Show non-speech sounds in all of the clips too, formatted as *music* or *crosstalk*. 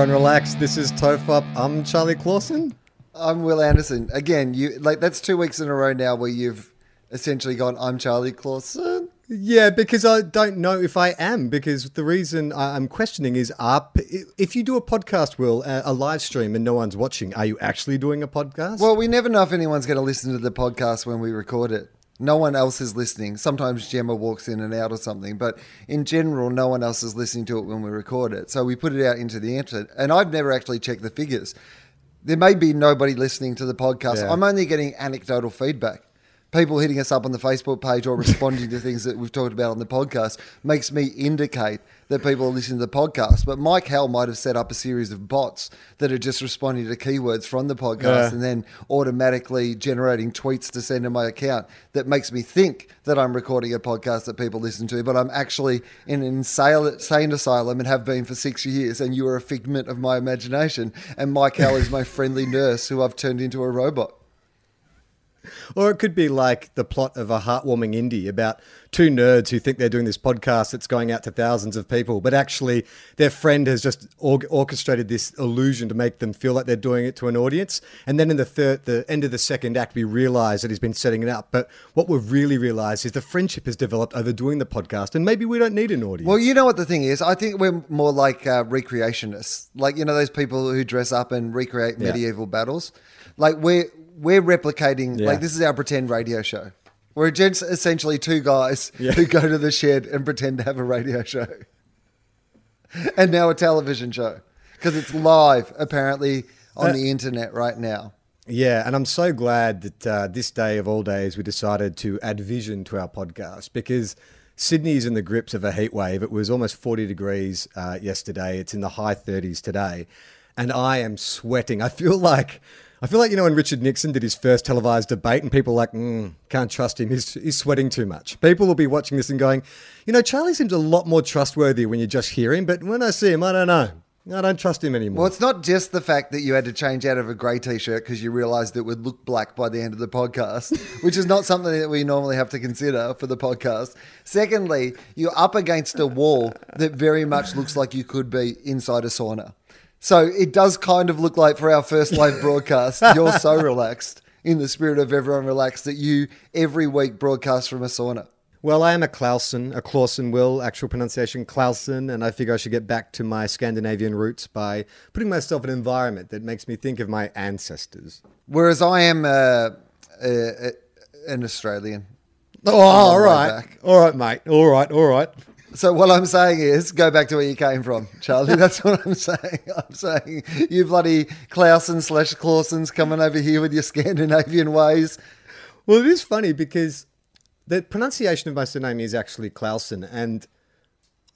Everyone relax. This is Tofop. I'm Charlie Clausen. I'm Will Anderson. Again, you like that's two weeks in a row now where you've essentially gone, I'm Charlie Clausen. Yeah, because I don't know if I am. Because the reason I'm questioning is, are, if you do a podcast, Will, a live stream, and no one's watching, are you actually doing a podcast? Well, we never know if anyone's going to listen to the podcast when we record it. No one else is listening. Sometimes Gemma walks in and out or something, but in general, no one else is listening to it when we record it. So we put it out into the internet, and I've never actually checked the figures. There may be nobody listening to the podcast. Yeah. I'm only getting anecdotal feedback. People hitting us up on the Facebook page or responding to things that we've talked about on the podcast makes me indicate that people are listening to the podcast. But Mike Hell might have set up a series of bots that are just responding to keywords from the podcast Yeah. and then automatically generating tweets to send to my account that makes me think that I'm recording a podcast that people listen to, but I'm actually in an insane asylum and have been for six years, and you are a figment of my imagination. And Mike Hell is my friendly nurse who I've turned into a robot. Or it could be like the plot of a heartwarming indie about two nerds who think they're doing this podcast that's going out to thousands of people, but actually their friend has just orchestrated this illusion to make them feel like they're doing it to an audience. And then in the third, the end of the second act, we realize that he's been setting it up. But what we've really realized is the friendship has developed over doing the podcast, and maybe we don't need an audience. Well, you know what the thing is? I think we're more like uh, recreationists. Like, you know, those people who dress up and recreate Yeah. medieval battles. Like, we're, we're replicating, Yeah. like, this is our pretend radio show. We're just essentially two guys Yeah. who go to the shed and pretend to have a radio show. and now a television show. Because it's live, apparently, on Uh, the internet right now. Yeah, and I'm so glad that uh, this day of all days we decided to add vision to our podcast because Sydney is in the grips of a heat wave. It was almost 40 degrees uh, yesterday. It's in the high 30s today, and I am sweating. I feel like. I feel like you know when Richard Nixon did his first televised debate, and people like, mm, "Can't trust him. He's, he's sweating too much." People will be watching this and going, "You know, Charlie seems a lot more trustworthy when you just hear him, but when I see him, I don't know. I don't trust him anymore." Well, it's not just the fact that you had to change out of a grey t-shirt because you realised it would look black by the end of the podcast, *laughs* which is not something that we normally have to consider for the podcast. Secondly, you're up against a wall that very much looks like you could be inside a sauna. So it does kind of look like for our first live *laughs* broadcast, you're so relaxed in the spirit of everyone relaxed that you every week broadcast from a sauna. Well, I am a Clausen, a Clausen will, actual pronunciation Clausen, and I figure I should get back to my Scandinavian roots by putting myself in an environment that makes me think of my ancestors. Whereas I am uh, uh, an Australian. Oh, all right. All right, mate. All right, all right. So what I'm saying is, go back to where you came from, Charlie. That's what I'm saying. I'm saying you bloody Clausen slash Clausens coming over here with your Scandinavian ways. Well, it is funny because the pronunciation of my surname is actually Clausen, and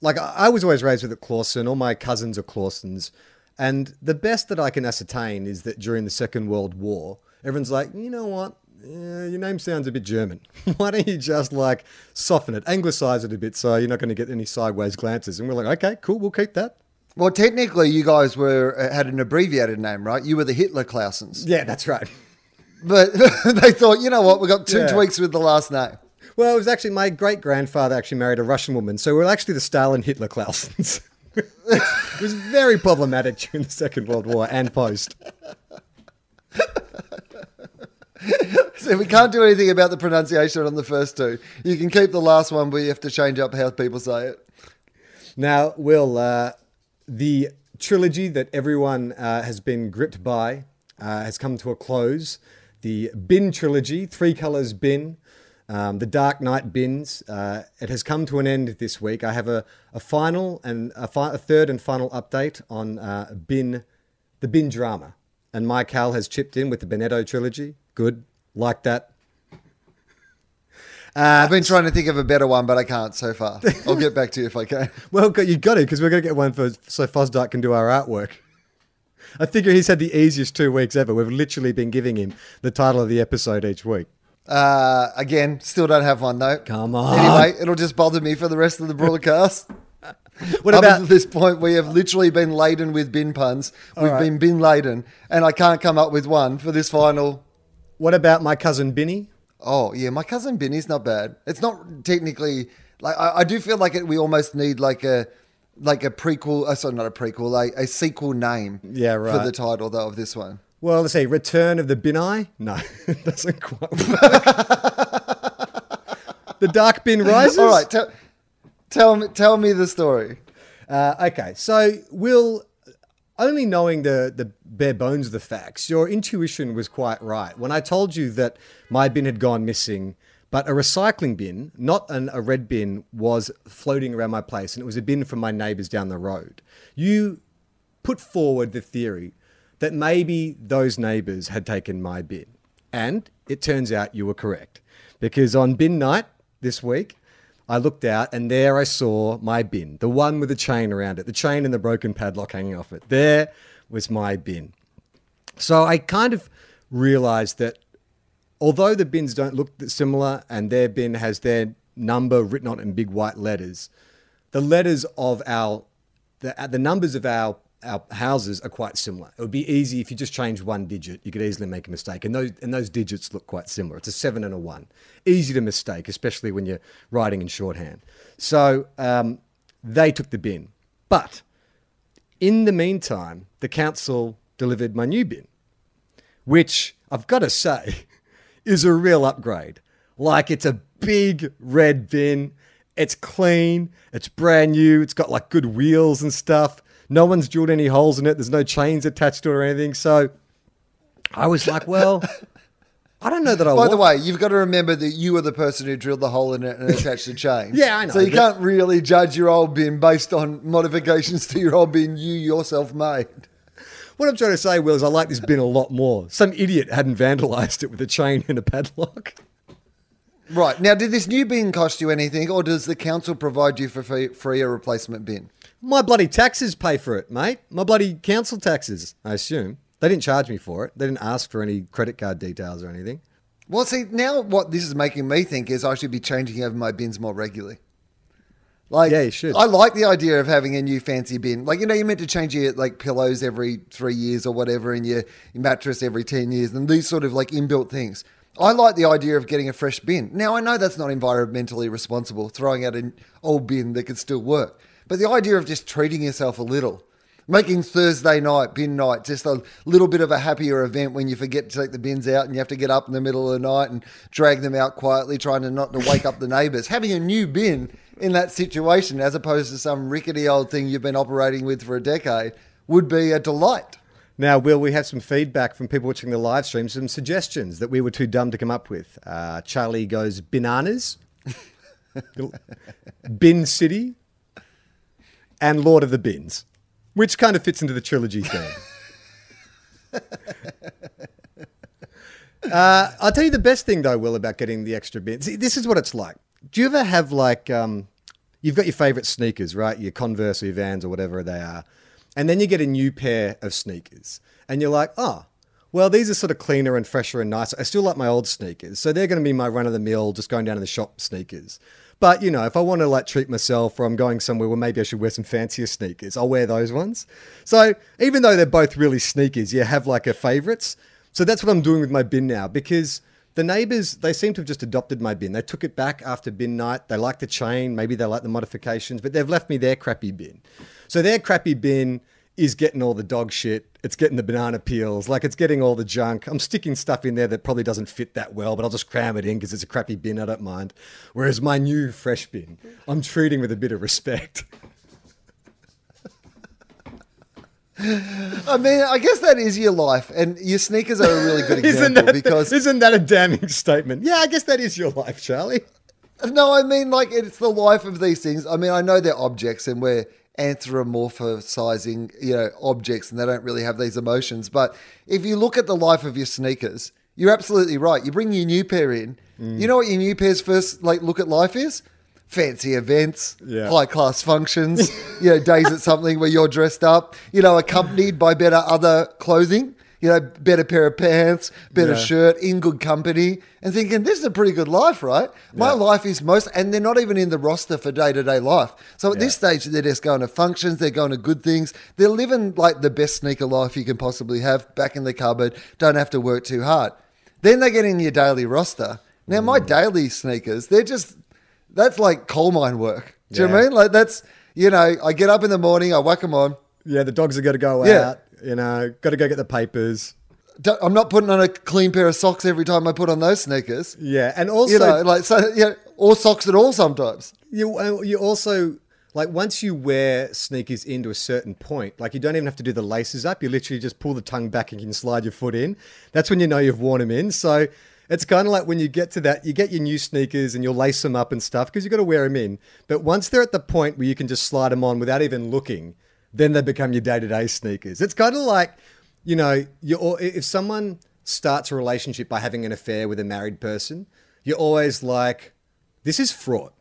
like I was always raised with it Clausen. All my cousins are Clausens, and the best that I can ascertain is that during the Second World War, everyone's like, you know what? Yeah, your name sounds a bit German. *laughs* Why don't you just like soften it, anglicize it a bit, so you're not going to get any sideways glances? And we're like, okay, cool, we'll keep that. Well, technically, you guys were uh, had an abbreviated name, right? You were the Hitler Clausens, Yeah, that's right. *laughs* but *laughs* they thought, you know what? We got two Yeah. tweaks with the last name. Well, it was actually my great grandfather actually married a Russian woman, so we're actually the Stalin Hitler Clausens. it was very problematic during the Second World War and post. So we can't do anything about the pronunciation on the first two. You can keep the last one, but you have to change up how people say it. Now, Will, uh, the trilogy that everyone uh, has been gripped by uh, has come to a close. The Bin trilogy, three colors bin, um, the Dark Knight bins. Uh, it has come to an end this week. I have a, a final and a, fi- a third and final update on uh, bin, the bin drama. And Mike Cal has chipped in with the Benetto trilogy. Good, like that. I've been trying to think of a better one, but I can't so far. *laughs* I'll get back to you if I can. Well, you got it because we're going to get one for so Fosdyke can do our artwork. I figure he's had the easiest two weeks ever. We've literally been giving him the title of the episode each week. Uh, again, still don't have one though. Come on. Anyway, it'll just bother me for the rest of the broadcast. *laughs* What Up about this point, we have literally been laden with bin puns. We've right. been bin laden, and I can't come up with one for this final. What about my cousin Binny? Oh yeah, my cousin Binny's not bad. It's not technically like I, I do feel like it, we almost need like a like a prequel. Uh, sorry, not a prequel, like a sequel name. Yeah, right. For the title though of this one. Well, let's see, Return of the Binai? No, *laughs* it doesn't quite work. *laughs* the Dark Bin Rises? All right, tell tell me tell me the story. Uh, okay, so Will, only knowing the, the bare bones of the facts, your intuition was quite right. When I told you that my bin had gone missing, but a recycling bin, not an, a red bin, was floating around my place, and it was a bin from my neighbours down the road. You put forward the theory that maybe those neighbours had taken my bin. And it turns out you were correct. Because on bin night this week, I looked out and there I saw my bin, the one with the chain around it, the chain and the broken padlock hanging off it. There was my bin. So I kind of realized that although the bins don't look similar and their bin has their number written on in big white letters, the letters of our the, the numbers of our our houses are quite similar. It would be easy if you just change one digit, you could easily make a mistake. And those and those digits look quite similar. It's a seven and a one. Easy to mistake, especially when you're writing in shorthand. So um, they took the bin, but in the meantime, the council delivered my new bin which I've got to say *laughs* is a real upgrade. Like it's a big red bin. It's clean. It's brand new. It's got like good wheels and stuff. No one's drilled any holes in it. There's no chains attached to it or anything. So I was like, well, I don't know that I By want. the way, you've got to remember that you were the person who drilled the hole in it and attached the *laughs* chain. Yeah, I know, So you can't really judge your old bin based on modifications to your old bin you yourself made. what I'm trying to say, Will, is I like this bin a lot more. Some idiot hadn't vandalized it with a chain and a padlock. Right. Now, did this new bin cost you anything, or does the council provide you for free, free a replacement bin? My bloody taxes pay for it, mate. My bloody council taxes, I assume. They didn't charge me for it. They didn't ask for any credit card details or anything. Well, see, now what this is making me think is I should be changing over my bins more regularly. Like, Yeah, you should. I like the idea of having a new fancy bin. Like, you know, you're meant to change your like pillows every three years or whatever, and your, your mattress every ten years, and these sort of like inbuilt things. I like the idea of getting a fresh bin. Now, I know that's not environmentally responsible, throwing out an old bin that could still work, but the idea of just treating yourself a little. Making Thursday night bin night just a little bit of a happier event when you forget to take the bins out and you have to get up in the middle of the night and drag them out quietly, trying to not to wake up the neighbours. Having a new bin in that situation, as opposed to some rickety old thing you've been operating with for a decade, would be a delight. Now, Will, we have some feedback from people watching the live stream, some suggestions that we were too dumb to come up with. Uh, Charlie goes bananas, *laughs* Bin City, and Lord of the Bins, which kind of fits into the trilogy theme. *laughs* uh, I'll tell you the best thing, though, Will, about getting the extra bins. This is what it's like. Do you ever have like, um, you've got your favorite sneakers, right? Your Converse or your Vans or whatever they are. And then you get a new pair of sneakers. And you're like, oh, well, these are sort of cleaner and fresher and nicer. I still like my old sneakers. So they're going to be my run of the mill, just going down to the shop sneakers. But, you know, if I want to like treat myself or I'm going somewhere where maybe I should wear some fancier sneakers, I'll wear those ones. So even though they're both really sneakers, you have like a favorites. So that's what I'm doing with my bin now because the neighbors, they seem to have just adopted my bin. They took it back after bin night. They like the chain, maybe they like the modifications, but they've left me their crappy bin. So their crappy bin is getting all the dog shit. It's getting the banana peels, like it's getting all the junk. I'm sticking stuff in there that probably doesn't fit that well, but I'll just cram it in because it's a crappy bin. I don't mind. Whereas my new fresh bin, I'm treating with a bit of respect. I mean, I guess that is your life, and your sneakers are a really good *laughs* Isn't example that, because isn't that a damning statement? Yeah, I guess that is your life, Charlie. No, I mean like it's the life of these things. I mean, I know they're objects and we're anthropomorphizing, you know, objects and they don't really have these emotions. But if you look at the life of your sneakers, you're absolutely right. You bring your new pair in. Mm. You know what your new pair's first like look at life is? Fancy events, Yeah. high class functions, *laughs* you know, days at something where you're dressed up, you know, accompanied by better other clothing, you know, better pair of pants, better Yeah. shirt, in good company, and thinking this is a pretty good life, right? My Yeah. life is most, and they're not even in the roster for day to day life. So at this stage, they're just going to functions, they're going to good things, they're living like the best sneaker life you can possibly have, back in the cupboard, don't have to work too hard. Then they get in your daily roster. Now, my Mm. daily sneakers, they're just, that's like coal mine work. Do you know what I mean? Like that's, you know, I get up in the morning, I whack them on. Yeah, the dogs are going to go Yeah. out. You know, got to go get the papers. Don't- I'm not putting on a clean pair of socks every time I put on those sneakers. Yeah, and also you know, like so, yeah, or socks at all sometimes. You uh, you also like once you wear sneakers into a certain point, like you don't even have to do the laces up. You literally just pull the tongue back and you can slide your foot in. That's when you know you've worn them in. So it's kind of like when you get to that, you get your new sneakers and you'll lace them up and stuff because you've got to wear them in. But once they're at the point where you can just slide them on without even looking, then they become your day to day sneakers. It's kind of like you know, you if someone starts a relationship by having an affair with a married person, you're always like, this is fraught.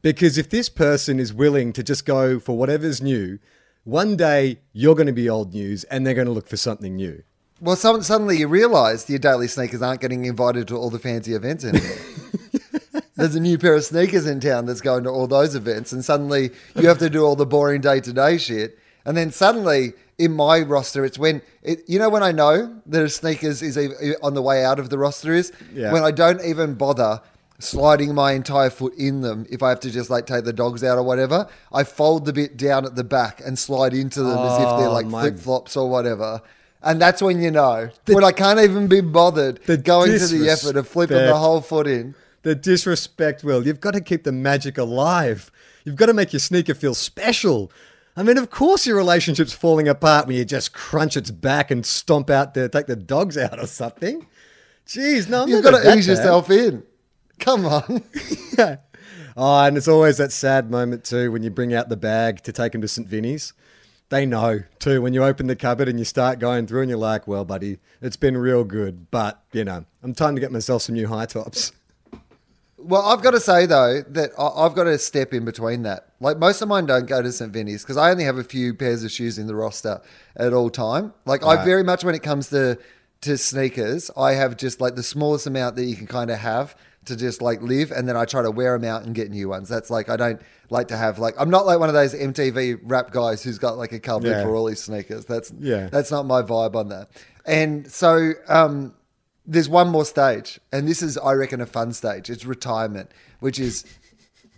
Because if this person is willing to just go for whatever's new, one day you're going to be old news and they're going to look for something new. Well, some, suddenly you realise your daily sneakers aren't getting invited to all the fancy events anymore. *laughs* There's a new pair of sneakers in town that's going to all those events, and suddenly you have to do all the boring day to day shit. And then suddenly in my roster, it's when it, you know when I know that a sneakers is on the way out of the roster is Yeah. when I don't even bother sliding my entire foot in them if I have to just like take the dogs out or whatever. I fold the bit down at the back and slide into them as if they're Oh, like my- flip flops or whatever. And that's when you know when I can't even be bothered the going to the effort of flipping the whole foot in. The disrespect, Will. You've got to keep the magic alive. You've got to make your sneaker feel special. I mean, of course, your relationship's falling apart when you just crunch its back and stomp out there, take the dogs out or something. Jeez, no, I'm You've got to ease bad. yourself in. Come on. *laughs* Yeah. Oh, and it's always that sad moment too when you bring out the bag to take them to St. Vinny's. They know too when you open the cupboard and you start going through and you're like, well, buddy, it's been real good, but you know, I'm time to get myself some new high tops. Well, I've got to say though that I- I've got to step in between that. Like most of mine don't go to St. Vinny's because I only have a few pairs of shoes in the roster at all time. Like I very much when it comes to to sneakers, I have just like the smallest amount that you can kind of have to just like live, and then I try to wear them out and get new ones. That's like I don't like to have like I'm not like one of those MTV rap guys who's got like a cupboard Yeah. for all his sneakers. That's Yeah. that's not my vibe on that. And so um, there's one more stage, and this is, I reckon, a fun stage. It's retirement, which is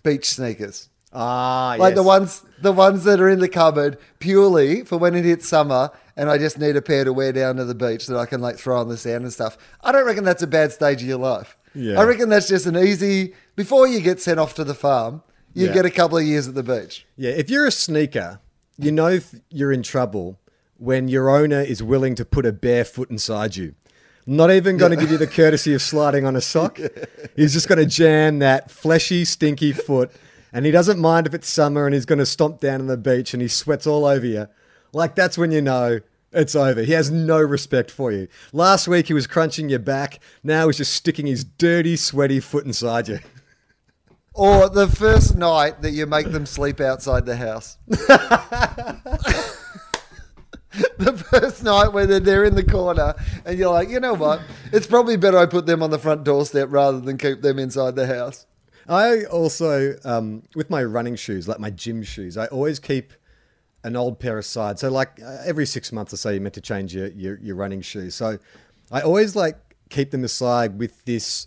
beach sneakers, Ah, like the ones, the ones that are in the cupboard purely for when it hits summer, and I just need a pair to wear down to the beach that I can like throw on the sand and stuff. I don't reckon that's a bad stage of your life. Yeah. I reckon that's just an easy before you get sent off to the farm. You Yeah. get a couple of years at the beach. Yeah, if you're a sneaker, you know if you're in trouble when your owner is willing to put a bare foot inside you. Not even going to give you the courtesy of sliding on a sock. *laughs* He's just going to jam that fleshy, stinky foot. And he doesn't mind if it's summer and he's going to stomp down on the beach and he sweats all over you. Like, that's when you know it's over. He has no respect for you. Last week he was crunching your back. Now he's just sticking his dirty, sweaty foot inside you. Or the first night that you make them sleep outside the house. *laughs* *laughs* the first night where they're in the corner and you're like, you know what? It's probably better I put them on the front doorstep rather than keep them inside the house. I also, um, with my running shoes, like my gym shoes, I always keep an old pair aside. So, like uh, every six months or so, you're meant to change your, your, your running shoes. So, I always like keep them aside with this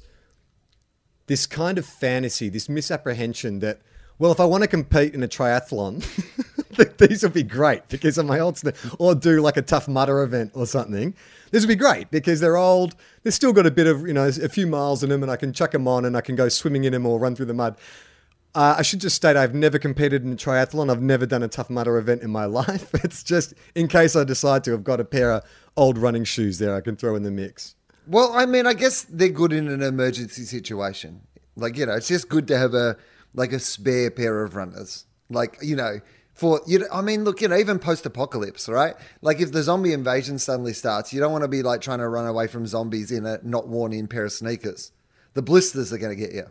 this kind of fantasy, this misapprehension that, well, if I want to compete in a triathlon, *laughs* th- these would be great because of my old sne- or do like a tough mudder event or something. This would be great because they're old. They've still got a bit of, you know, a few miles in them and I can chuck them on and I can go swimming in them or run through the mud. Uh, I should just state I've never competed in a triathlon. I've never done a Tough Mudder event in my *laughs* life. It's just in case I decide to, I've got a pair of old running shoes there I can throw in the mix. Well, I mean, I guess they're good in an emergency situation. Like, you know, it's just good to have a like a spare pair of runners. Like, you know, for you I mean, look, you know, even post-apocalypse, right? Like, if the zombie invasion suddenly starts, you don't want to be like trying to run away from zombies in a not worn-in pair of sneakers. The blisters are going to get you.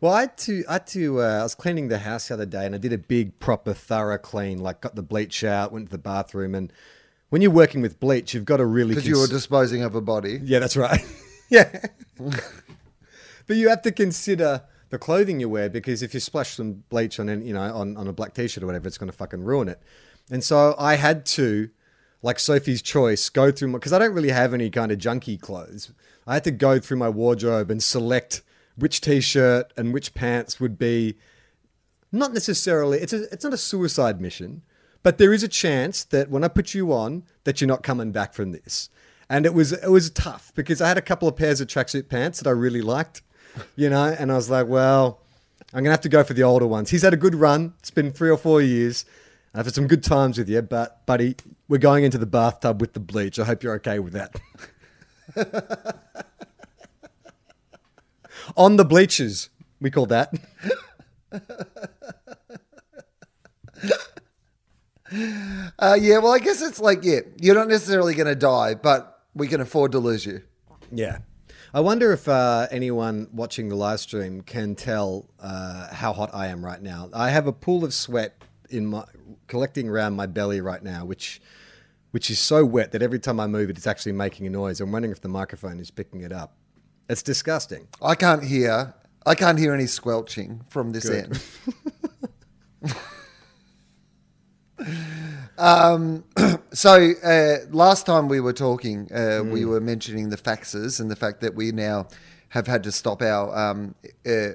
Well, I had to, I had to, uh, I was cleaning the house the other day and I did a big, proper, thorough clean, like got the bleach out, went to the bathroom. And when you're working with bleach, you've got to really. Because you were disposing of a body. Yeah, that's right. *laughs* yeah. *laughs* but you have to consider the clothing you wear because if you splash some bleach on, you know, on, on a black t-shirt or whatever, it's going to fucking ruin it. And so I had to, like Sophie's Choice, go through my because I don't really have any kind of junky clothes. I had to go through my wardrobe and select which t-shirt and which pants would be not necessarily it's a, it's not a suicide mission but there is a chance that when i put you on that you're not coming back from this and it was it was tough because i had a couple of pairs of tracksuit pants that i really liked *laughs* you know? And i was like well i'm gonna have to go for the older ones. He's had a good run. It's been three or four years. I've had some good times with you but buddy we're going into the bathtub with the bleach. I hope you're okay with that. *laughs* On the bleachers we call that. *laughs* Uh, yeah, well, I guess it's like, yeah, you're not necessarily going to die, but we can afford to lose you. Yeah. I wonder if uh, anyone watching the live stream can tell uh, how hot I am right now. I have a pool of sweat in my collecting around my belly right now, which which is so wet that every time I move it, it's actually making a noise. I'm wondering if the microphone is picking it up. It's disgusting. I can't hear. I can't hear any squelching from this Good. end. *laughs* um, *clears throat* so uh, last time we were talking, uh, we Hmm. were mentioning the faxes and the fact that we now have had to stop our um, uh,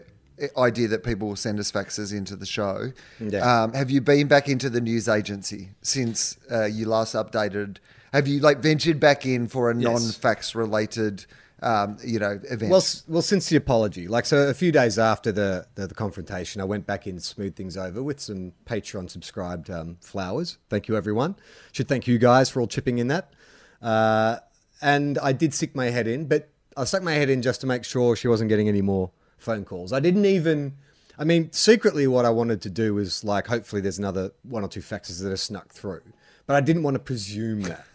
idea that people will send us faxes into the show. Yeah. Um, have you been back into the news agency since uh, you last updated? Have you like ventured back in for a Yes. non-fax related, um, you know? Well, well, since the apology, like so, a few days after the, the the confrontation, I went back in to smooth things over with some Patreon subscribed um, flowers. Thank you, everyone. Should thank you guys for all chipping in that. Uh, and I did stick my head in, but I stuck my head in just to make sure she wasn't getting any more phone calls. I didn't even. I mean, secretly, what I wanted to do was like, hopefully, there's another one or two faxes that are snuck through, but I didn't want to presume that.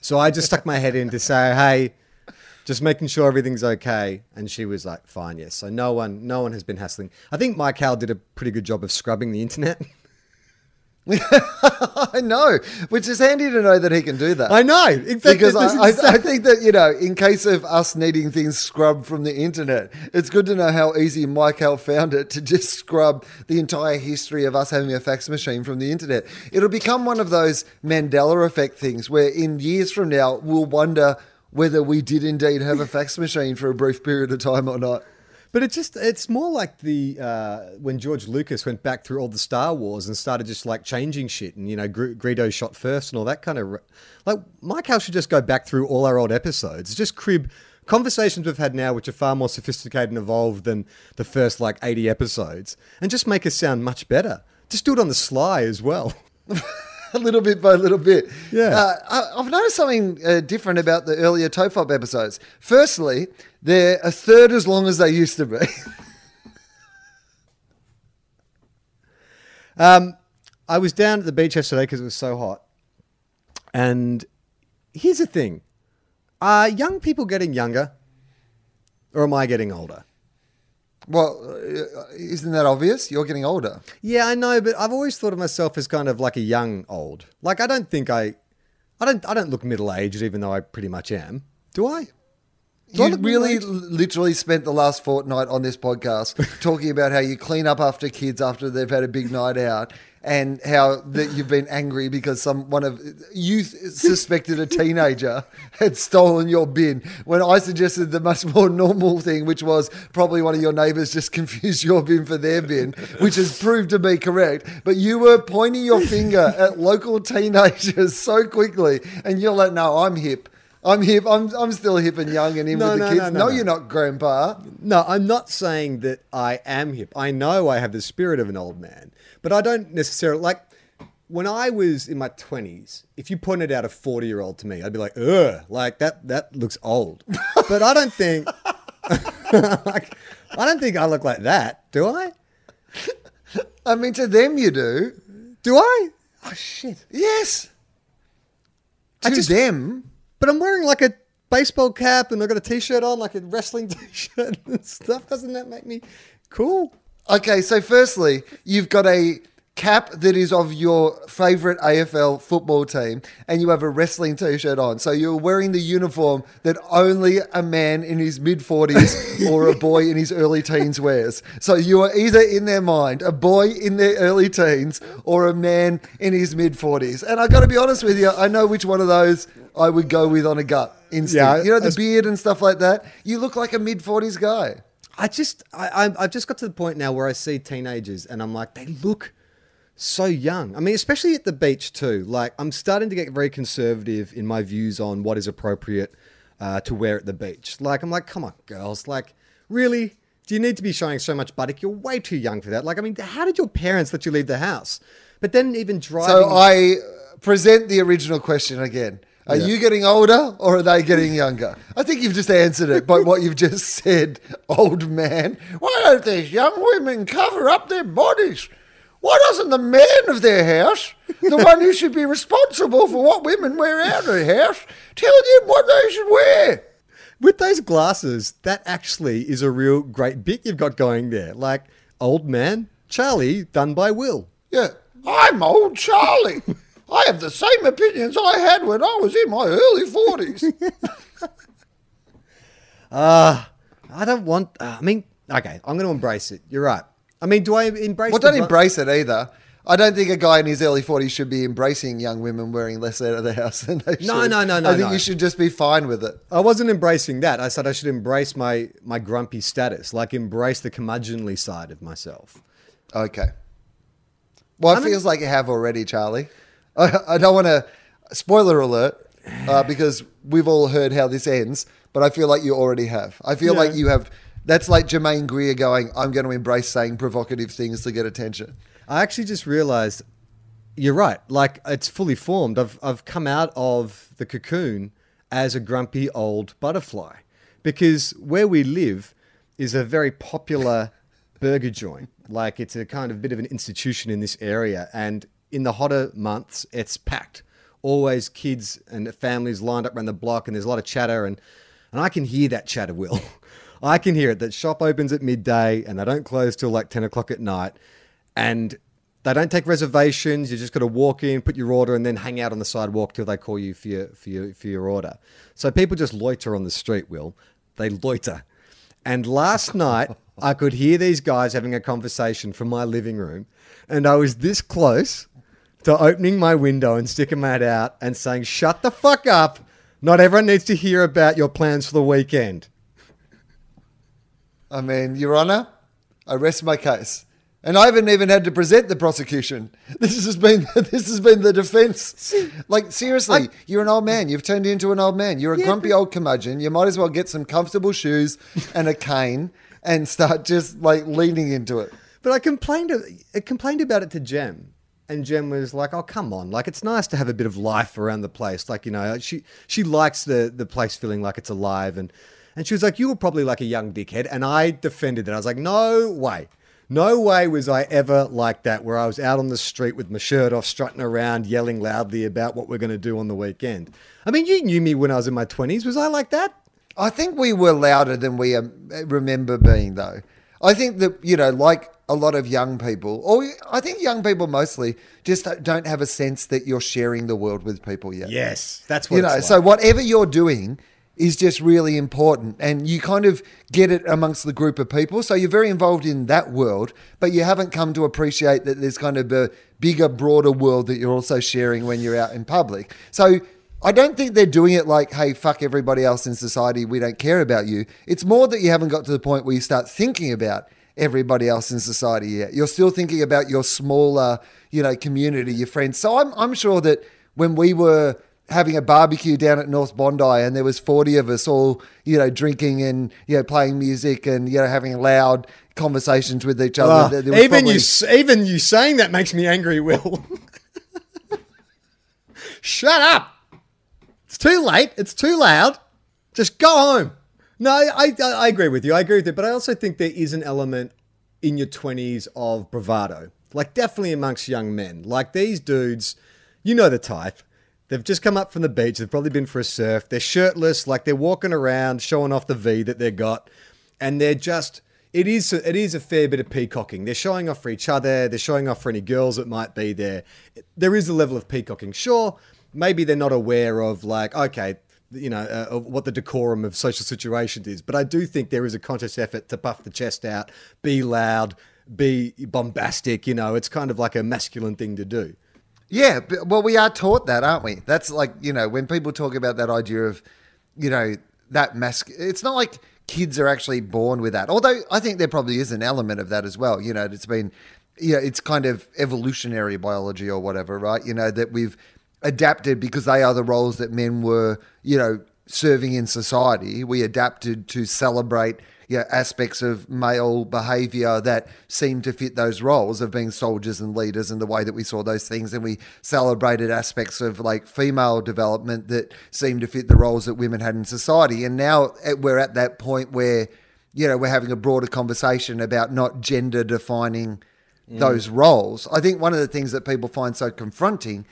So I just stuck my head in to say, hey, just making sure everything's okay. And she was like, fine, yes. So no one, no one has been hassling. I think Mike Howell did a pretty good job of scrubbing the internet. *laughs* I know, which is handy to know that he can do that. I know. Exactly. because I, I, I think that you know, in case of us needing things scrubbed from the internet, it's good to know how easy Mike Hell found it to just scrub the entire history of us having a fax machine from the internet. It'll become one of those Mandela effect things where, in years from now, we'll wonder whether we did indeed have a fax machine for a brief period of time or not. But it just it's more like the uh, when George Lucas went back through all the Star Wars and started just like changing shit and you know Gr- Greedo shot first and all that kind of r- like Mike Howe should just go back through all our old episodes, just crib conversations we've had now, which are far more sophisticated and evolved than the first like eighty episodes, and just make us sound much better. Just do it on the sly as well. *laughs* *laughs* a little bit by little bit. Yeah. Uh, I- I've noticed something uh, different about the earlier Tofop episodes. Firstly, they're a third as long as they used to be. *laughs* Um, I was down at the beach yesterday because it was so hot. And here's the thing are young people getting younger or am I getting older? Well, uh, isn't that obvious? You're getting older. Yeah, I know, but I've always thought of myself as kind of like a young old. Like I don't think I I don't I don't look middle aged even though I pretty much am. Do I? Do I You look really literally spent the last fortnight on this podcast *laughs* talking about how you clean up after kids after they've had a big night out and how that you've been angry because some one of you suspected a teenager had stolen your bin. When I suggested the much more normal thing which was probably one of your neighbors just *laughs* confused your bin for their bin which has proved to be correct. But you were pointing your finger at local teenagers so quickly and you're like no I'm hip I'm hip. I'm, I'm still hip and young and in No, with the no, kids. no, No, no, you're not, Grandpa. No, I'm not saying that I am hip. I know I have the spirit of an old man, but I don't necessarily like. When I was in my twenties, if you pointed out a forty-year-old to me, I'd be like, "Ugh, like that. That looks old." *laughs* but I don't think, *laughs* like, I don't think I look like that. Do I? I mean, to them you do. Do I? Oh shit! Yes. To just- them. But I'm wearing like a baseball cap and I've got a t-shirt on, like a wrestling *laughs* t-shirt and stuff. Doesn't that make me cool? Okay, so firstly, you've got a cap that is of your favorite AFL football team, and you have a wrestling t-shirt on. So you're wearing the uniform that only a man in his mid 40s *laughs* or a boy in his early teens wears. So you are either in their mind a boy in their early teens or a man in his mid 40s. And I got to be honest with you, I know which one of those I would go with on a gut instinct. Yeah, you know the beard and stuff like that. You look like a mid 40s guy. I just, I, I've just got to the point now where I see teenagers and I'm like, they look so young. I mean, especially at the beach too. Like, I'm starting to get very conservative in my views on what is appropriate uh, to wear at the beach. Like, I'm like, come on, girls. Like, really? Do you need to be showing so much buttock? You're way too young for that. Like, I mean, how did your parents let you leave the house? But then even driving. So I present the original question again. Are Yeah. you getting older or are they getting younger? I think you've just answered it by what you've just said, old man. Why don't these young women cover up their bodies? Why doesn't the man of their house, the one who should be responsible for what women wear out of their house, tell them what they should wear? With those glasses, that actually is a real great bit you've got going there. Like, old man, Charlie, done by Will. Yeah, I'm old Charlie. *laughs* I have the same opinions I had when I was in my early 40s. *laughs* I don't want. Uh, I mean, okay, I'm going to embrace it. You're right. I mean, do I embrace? Well, don't bru- embrace it either. I don't think a guy in his early 40s should be embracing young women wearing less out of the house than they should. No, no, no, no, I think no. you should just be fine with it. I wasn't embracing that. I said I should embrace my my grumpy status, like embrace the curmudgeonly side of myself. Okay. Well, it I mean- feels like you have already, Charlie. I, *laughs* I don't want to, spoiler alert, uh, because we've all heard how this ends, but I feel like you already have. I feel Yeah. like you have. That's like Germaine Greer going, I'm going to embrace saying provocative things to get attention. I actually just realized you're right. Like it's fully formed. I've I've come out of the cocoon as a grumpy old butterfly because where we live is a very popular *laughs* burger joint. Like it's a kind of bit of an institution in this area and in the hotter months it's packed. Always kids and families lined up around the block and there's a lot of chatter and and I can hear that chatter, Will. *laughs* I can hear it. That shop opens at midday and they don't close till like 10 o'clock at night. And they don't take reservations. You just got to walk in, put your order, and then hang out on the sidewalk till they call you for your, for your, for your order. So people just loiter on the street, Will. They loiter. And last *laughs* night, I could hear these guys having a conversation from my living room. And I was this close to opening my window and sticking my head out and saying, Shut the fuck up. Not everyone needs to hear about your plans for the weekend. I mean, Your Honour, I rest my case. And I haven't even had to present the prosecution. *laughs* This has been *laughs* this has been the defence. Like seriously, I- you're an old man. You've turned into an old man. You're a Yeah, grumpy but- old curmudgeon. You might as well get some comfortable shoes and a cane and start just like leaning into it. But I complained, I complained about it to Jem, and Jem was like, "Oh, come on! Like, it's nice to have a bit of life around the place. Like, you know, she she likes the the place feeling like it's alive." And and she was like, "You were probably like a young dickhead," and I defended it. I was like, "No way." No way was I ever like that, where I was out on the street with my shirt off, strutting around, yelling loudly about what we're going to do on the weekend. I mean, you knew me when I was in my 20s. Was I like that? I think we were louder than we um, remember being, though. I think that, you know, like a lot of young people, or I think young people mostly just don't have a sense that you're sharing the world with people yet. Yes, that's what You know, it's so whatever you're doing is just really important and you kind of get it amongst the group of people. So you're very involved in that world, but you haven't come to appreciate that there's kind of a bigger, broader world that you're also sharing when you're out in public. So I don't think they're doing it like, hey, fuck everybody else in society, we don't care about you. It's more that you haven't got to the point where you start thinking about everybody else in society yet. You're still thinking about your smaller, you know, community, your friends. So I'm, I'm sure that when we were having a barbecue down at North Bondi, and there was forty of us all, you know, drinking and you know playing music and you know having loud conversations with each other. Oh, was even probably- you, even you saying that makes me angry. Will, *laughs* shut up! It's too late. It's too loud. Just go home. No, I, I, I agree with you. I agree with it, but I also think there is an element in your twenties of bravado, like definitely amongst young men. Like these dudes, you know the type. They've just come up from the beach. They've probably been for a surf. They're shirtless, like they're walking around, showing off the V that they've got, and they're just. It is it is a fair bit of peacocking. They're showing off for each other. They're showing off for any girls that might be there. There is a level of peacocking. Sure, maybe they're not aware of like okay, you know, uh, of what the decorum of social situations is. But I do think there is a conscious effort to puff the chest out, be loud, be bombastic. You know, it's kind of like a masculine thing to do. Yeah, well, we are taught that, aren't we? That's like you know when people talk about that idea of, you know, that mask. It's not like kids are actually born with that. Although I think there probably is an element of that as well. You know, it's been, you know, it's kind of evolutionary biology or whatever, right? You know that we've adapted because they are the roles that men were, you know, serving in society. We adapted to celebrate you know, aspects of male behavior that seem to fit those roles of being soldiers and leaders and the way that we saw those things. And we celebrated aspects of like female development that seemed to fit the roles that women had in society. And now we're at that point where, you know, we're having a broader conversation about not gender defining mm. those roles. I think one of the things that people find so confronting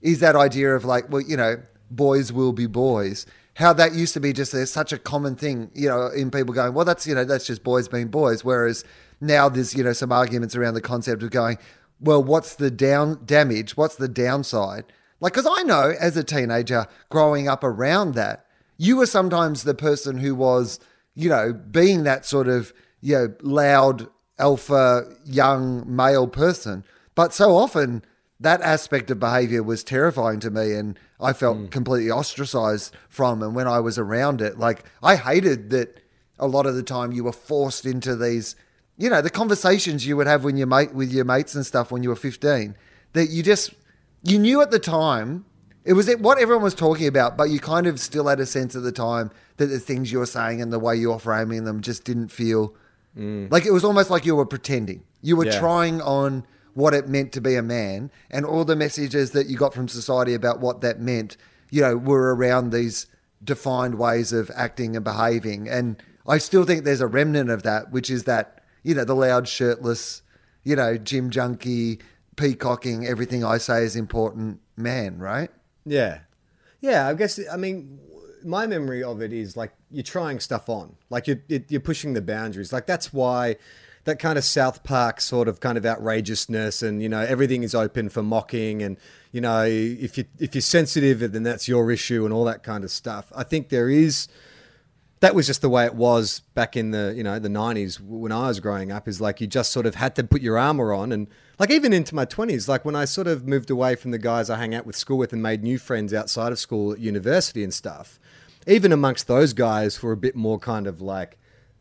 is that idea of like, well, you know, boys will be boys. How that used to be just there's such a common thing, you know, in people going, well, that's you know, that's just boys being boys. Whereas now there's you know some arguments around the concept of going, well, what's the down damage? What's the downside? Like, because I know as a teenager growing up around that, you were sometimes the person who was, you know, being that sort of you know loud alpha young male person, but so often that aspect of behavior was terrifying to me and I felt hmm. completely ostracized from and when I was around it. Like I hated that a lot of the time you were forced into these you know the conversations you would have when you mate with your mates and stuff when you were 15 that you just you knew at the time it was what everyone was talking about but you kind of still had a sense at the time that the things you were saying and the way you were framing them just didn't feel hmm. like it was almost like you were pretending. You were Yeah. trying on what it meant to be a man and all the messages that you got from society about what that meant you know were around these defined ways of acting and behaving and i still think there's a remnant of that which is that you know the loud shirtless you know gym junkie peacocking everything i say is important man right Yeah. Yeah, I guess, I mean, my memory of it is like you're trying stuff on, like you're, you're pushing the boundaries. Like that's why that kind of South Park sort of kind of outrageousness and, you know, everything is open for mocking and, you know, if you if you're sensitive, then that's your issue and all that kind of stuff. I think there is that was just the way it was back in the you know the 90s when i was growing up is like you just sort of had to put your armor on and like even into my 20s like when i sort of moved away from the guys i hang out with school with and made new friends outside of school at university and stuff even amongst those guys were a bit more kind of like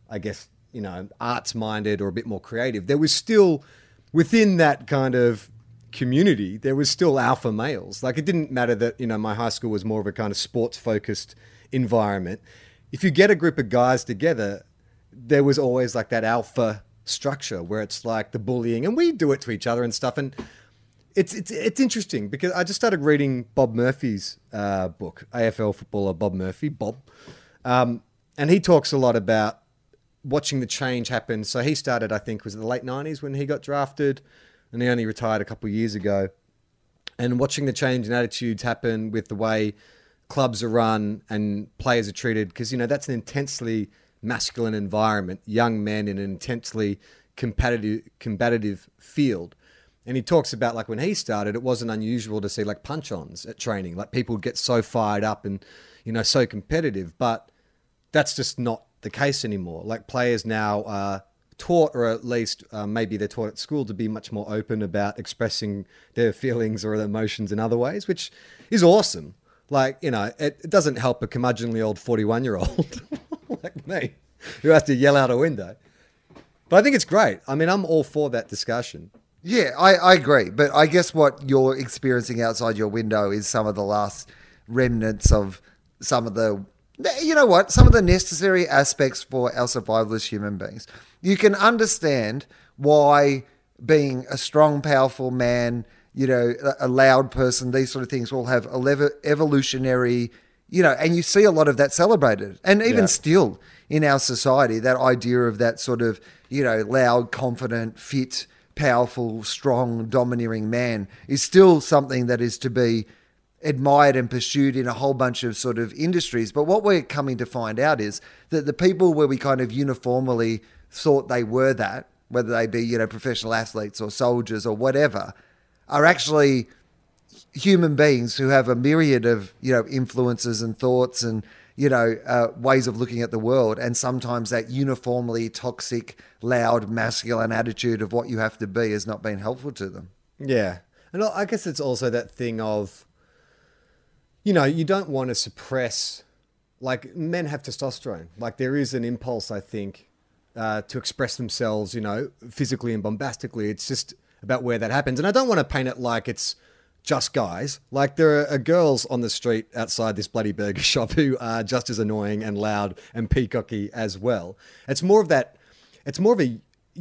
i guess you know arts minded or a bit more creative there was still within that kind of community there was still alpha males. Like it didn't matter that you know my high school was more of a kind of sports focused environment. If you get a group of guys together there was always like that alpha structure where it's like the bullying and we do it to each other and stuff and it's it's it's interesting because I just started reading Bob Murphy's uh, book, AFL footballer Bob Murphy, Bob, um, and he talks a lot about watching the change happen. So he started, I think, was the late '90s when he got drafted, and he only retired a couple of years ago. And watching the change in attitudes happen with the way clubs are run and players are treated, because you know that's an intensely masculine environment, young men in an intensely competitive competitive field. And he talks about like when he started, it wasn't unusual to see like punch-ons at training, like people would get so fired up and you know so competitive, but that's just not the case anymore. Like players now are taught, or at least uh, maybe they're taught at school, to be much more open about expressing their feelings or their emotions in other ways, which is awesome. Like you know, it, it doesn't help a curmudgeonly old forty-one-year-old *laughs* like me who has to yell out a window. But I think it's great. I mean, I'm all for that discussion. Yeah, I, I agree. But I guess what you're experiencing outside your window is some of the last remnants of some of the you know what some of the necessary aspects for our survival as human beings you can understand why being a strong powerful man you know a- loud person these sort of things will have evolutionary you know and you see a lot of that celebrated and even Yeah. still in our society that idea of that sort of you know loud confident fit powerful strong domineering man is still something that is to be admired and pursued in a whole bunch of sort of industries. But what we're coming to find out is that the people where we kind of uniformly thought they were that, whether they be, you know, professional athletes or soldiers or whatever, are actually human beings who have a myriad of, you know, influences and thoughts and, you know, uh, ways of looking at the world. And sometimes that uniformly toxic, loud, masculine attitude of what you have to be has not been helpful to them. Yeah. And I guess it's also that thing of, you know, you don't want to suppress, like, men have testosterone. Like, there is an impulse, I think, uh, to express themselves, you know, physically and bombastically. It's just about where that happens. And I don't want to paint it like it's just guys. Like, there are girls on the street outside this bloody burger *laughs* shop who are just as annoying and loud and peacocky as well. It's more of that, it's more of a,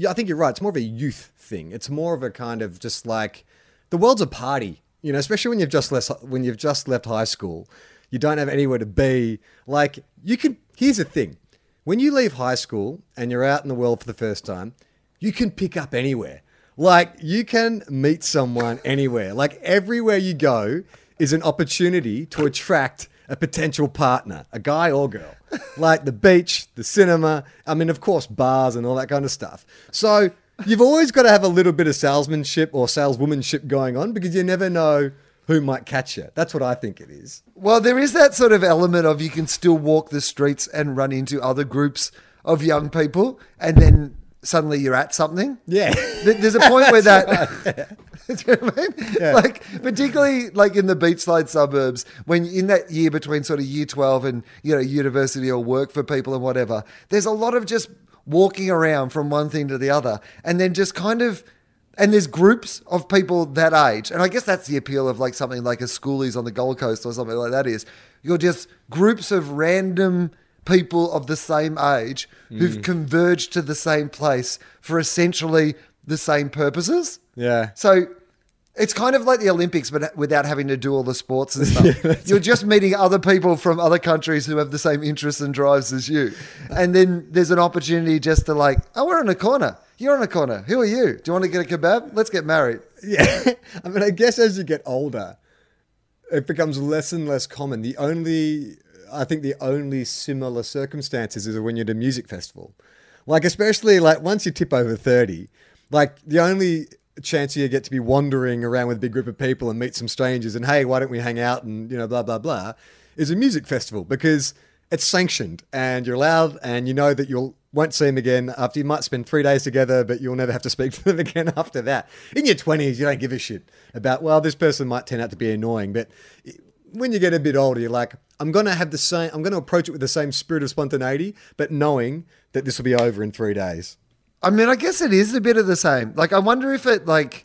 I think you're right. It's more of a youth thing. It's more of a kind of just like, the world's a party, you know, especially when you've just left when you've just left high school. You don't have anywhere to be. Like you can. Here's the thing: when you leave high school and you're out in the world for the first time, you can pick up anywhere. Like you can meet someone anywhere. Like everywhere you go is an opportunity to attract a potential partner, a guy or girl. Like the beach, the cinema. I mean, of course, bars and all that kind of stuff. So you've always got to have a little bit of salesmanship or saleswomanship going on because you never know who might catch you. That's what I think it is. Well, there is that sort of element of you can still walk the streets and run into other groups of young people, and then suddenly you're at something. Yeah. There's a point where *laughs* that. *laughs* Do you know what I mean? Like, particularly like in the beachside suburbs, when in that year between sort of year 12 and, you know, university or work for people and whatever, there's a lot of just walking around from one thing to the other and then just kind of and there's groups of people that age and i guess that's the appeal of like something like a schoolies on the gold coast or something like that is you're just groups of random people of the same age who've hmm. converged to the same place for essentially the same purposes Yeah. so it's kind of like the Olympics, but without having to do all the sports and *laughs* stuff. You're just meeting other people from other countries who have the same interests and drives as you. And then there's an opportunity just to like, oh, we're in a corner. You're in a corner. Who are you? Do you want to get a kebab? Let's get married. Yeah. *laughs* I mean, I guess as you get older, it becomes less and less common. The only, I think, the only similar circumstances is when you're at a music festival. Like, especially like once you tip over 30, like the only chance you get to be wandering around with a big group of people and meet some strangers and, hey, why don't we hang out and, you know, blah, blah, blah, is a music festival because it's sanctioned and you're allowed and you know that you'll won't see them again after you might spend three days together, but you'll never have to speak *laughs* to them again after that. In your 20s, you don't give a shit about, well, this person might turn out to be annoying, but when you get a bit older, you're like, I'm to have the same, I'm to approach it with the same spirit of spontaneity, but knowing that this will be over in three days. I mean, I guess it is a bit of the same. Like, I wonder if it like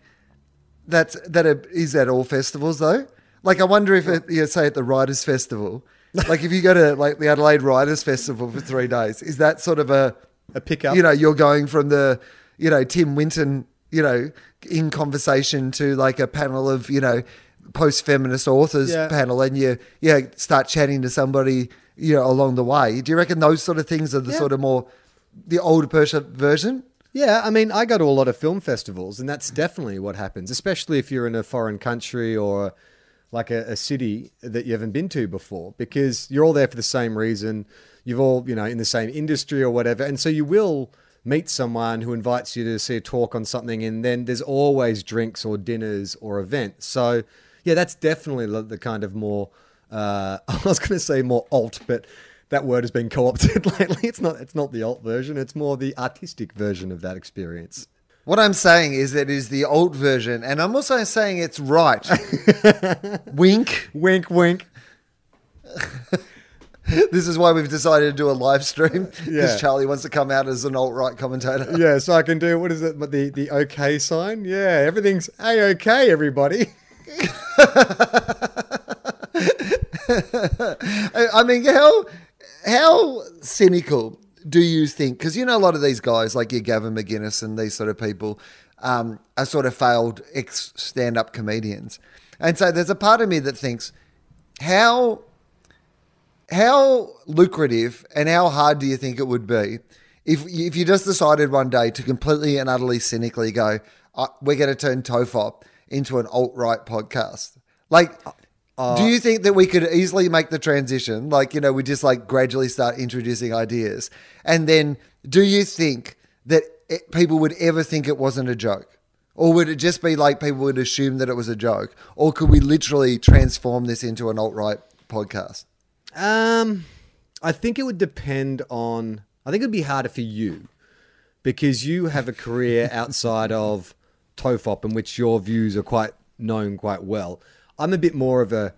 that's that it is at all festivals though. Like, I wonder if it, you know, say at the Writers Festival, like if you go to like the Adelaide Writers Festival for three days, is that sort of a A pickup. You know, you're going from the you know Tim Winton, you know, in conversation to like a panel of you know post-feminist authors Yeah. panel, and you yeah start chatting to somebody you know along the way. Do you reckon those sort of things are the Yeah. sort of more the older person version? Yeah, I mean, I go to a lot of film festivals, and that's definitely what happens, especially if you're in a foreign country or like a, a city that you haven't been to before, because you're all there for the same reason. You've all, you know, in the same industry or whatever. And so you will meet someone who invites you to see a talk on something, and then there's always drinks or dinners or events. So, yeah, that's definitely the kind of more, uh, *laughs* I was going to say more alt, but that word has been co-opted *laughs* lately. It's not. It's not the alt version. It's more the artistic version of that experience. What I'm saying is that it is the old version, and I'm also saying it's right. *laughs* Wink. Wink, wink. *laughs* This is why we've decided to do a live stream because Yeah. Charlie wants to come out as an alt right commentator. Yeah, so I can do what is it? But the the okay sign. Yeah, everything's a okay, everybody. I I mean, how how cynical do you think? Because you know a lot of these guys, like your Gavin McInnes and these sort of people, um, are sort of failed ex stand up comedians, and so there's a part of me that thinks how how lucrative and how hard do you think it would be if if you just decided one day to completely and utterly cynically go, uh, we're going to turn Tofop into an alt right podcast? Like, do you think that we could easily make the transition? Like, you know, we just like gradually start introducing ideas, and then do you think that it, people would ever think it wasn't a joke? Or would it just be like people would assume that it was a joke? Or could we literally transform this into an alt right podcast? Um, I think it would depend on. I think it'd be harder for you because you have a career *laughs* outside of Tofop in which your views are quite known quite well. I'm a bit more of a.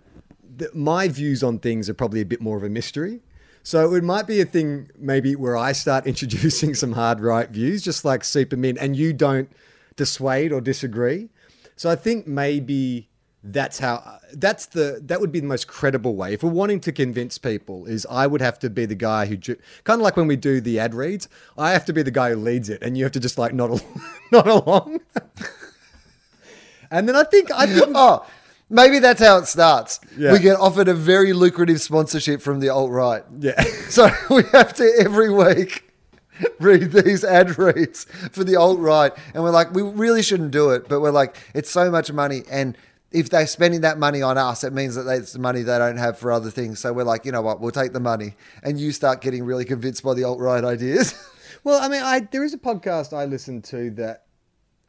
My views on things are probably a bit more of a mystery. So it might be a thing maybe where I start *laughs* introducing some hard right views, just like Superman, and you don't dissuade or disagree. So I think maybe that's how that's the that would be the most credible way if we're wanting to convince people is i would have to be the guy who kind of like when we do the ad reads i have to be the guy who leads it and you have to just like nod, al- *laughs* nod along *laughs* and then i think i think Oh, maybe that's how it starts. Yeah. We get offered a very lucrative sponsorship from the alt right. yeah *laughs* So we have to every week *laughs* read these ad reads for the alt right. And we're like, we really shouldn't do it. But we're like, it's so much money. And if they're spending that money on us, it means that it's the money they don't have for other things. So we're like, you know what, we'll take the money. And you start getting really convinced by the alt right ideas. *laughs* Well, I mean, I there is a podcast I listen to that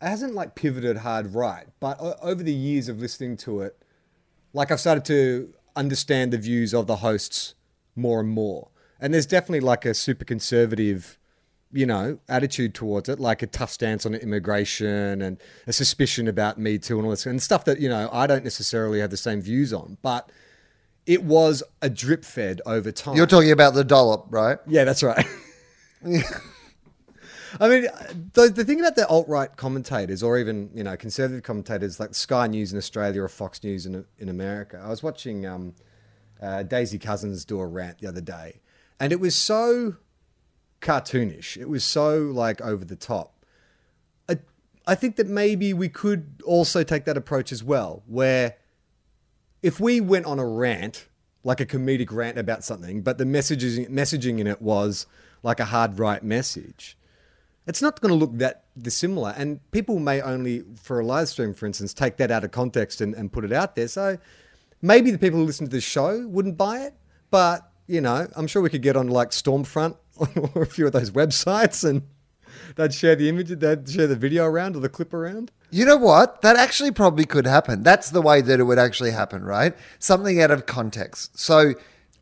hasn't like pivoted hard right, but o- over the years of listening to it, like I've started to understand the views of the hosts more and more. And there's definitely like a super conservative, you know, attitude towards it, like a tough stance on immigration and a suspicion about Me Too and all this and stuff that, you know, I don't necessarily have the same views on, but it was a drip fed over time. You're talking about the dollop, right? Yeah, that's right. *laughs* I mean, the, the thing about the alt right commentators, or even you know conservative commentators like Sky News in Australia or Fox News in in America, I was watching um, uh, Daisy Cousens do a rant the other day, and it was so cartoonish. It was so like over the top. I, I think that maybe we could also take that approach as well, where if we went on a rant, like a comedic rant about something, but the messages, messaging in it was like a hard right message, it's not going to look that dissimilar. And people may only, for a live stream, for instance, take that out of context and, and put it out there. So maybe the people who listen to this show wouldn't buy it, but you know, I'm sure we could get on like Stormfront *laughs* or a few of those websites and they'd share the image, they'd share the video around or the clip around. You know what? That actually probably could happen. That's the way that it would actually happen, right? Something out of context. So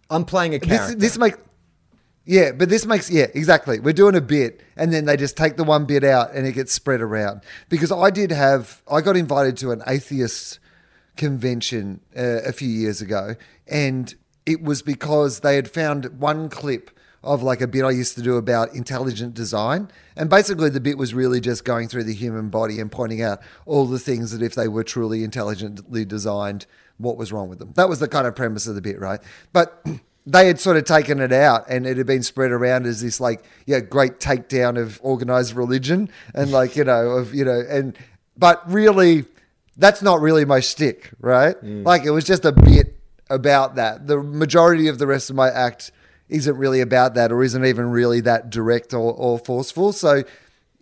I'm playing a this character. this makes yeah, but this makes yeah exactly. We're doing a bit, and then they just take the one bit out, and it gets spread around. Because I did have I got invited to an atheist convention uh, a few years ago, and it was because they had found one clip of like a bit I used to do about intelligent design. And basically, the bit was really just going through the human body and pointing out all the things that if they were truly intelligently designed, what was wrong with them. That was the kind of premise of the bit, right? But they had sort of taken it out and it had been spread around as this like, yeah, great takedown of organized religion and like, you know, of, you know, and, but really, that's not really my stick, right? Mm. Like it was just a bit about that. The majority of the rest of my act isn't really about that or isn't even really that direct or, or forceful. So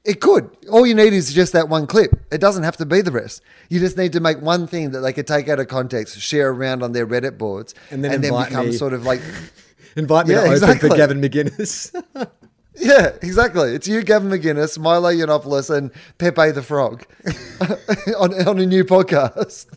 it could. All you need is just that one clip. It doesn't have to be the rest. You just need to make one thing that they could take out of context, share around on their Reddit boards, And then invite become me. sort of like, *laughs* Invite me Yeah, to open exactly. for Gavin McInnes. *laughs* yeah, exactly. It's you, Gavin McInnes, Milo Yiannopoulos, and Pepe the Frog *laughs* on, on a new podcast.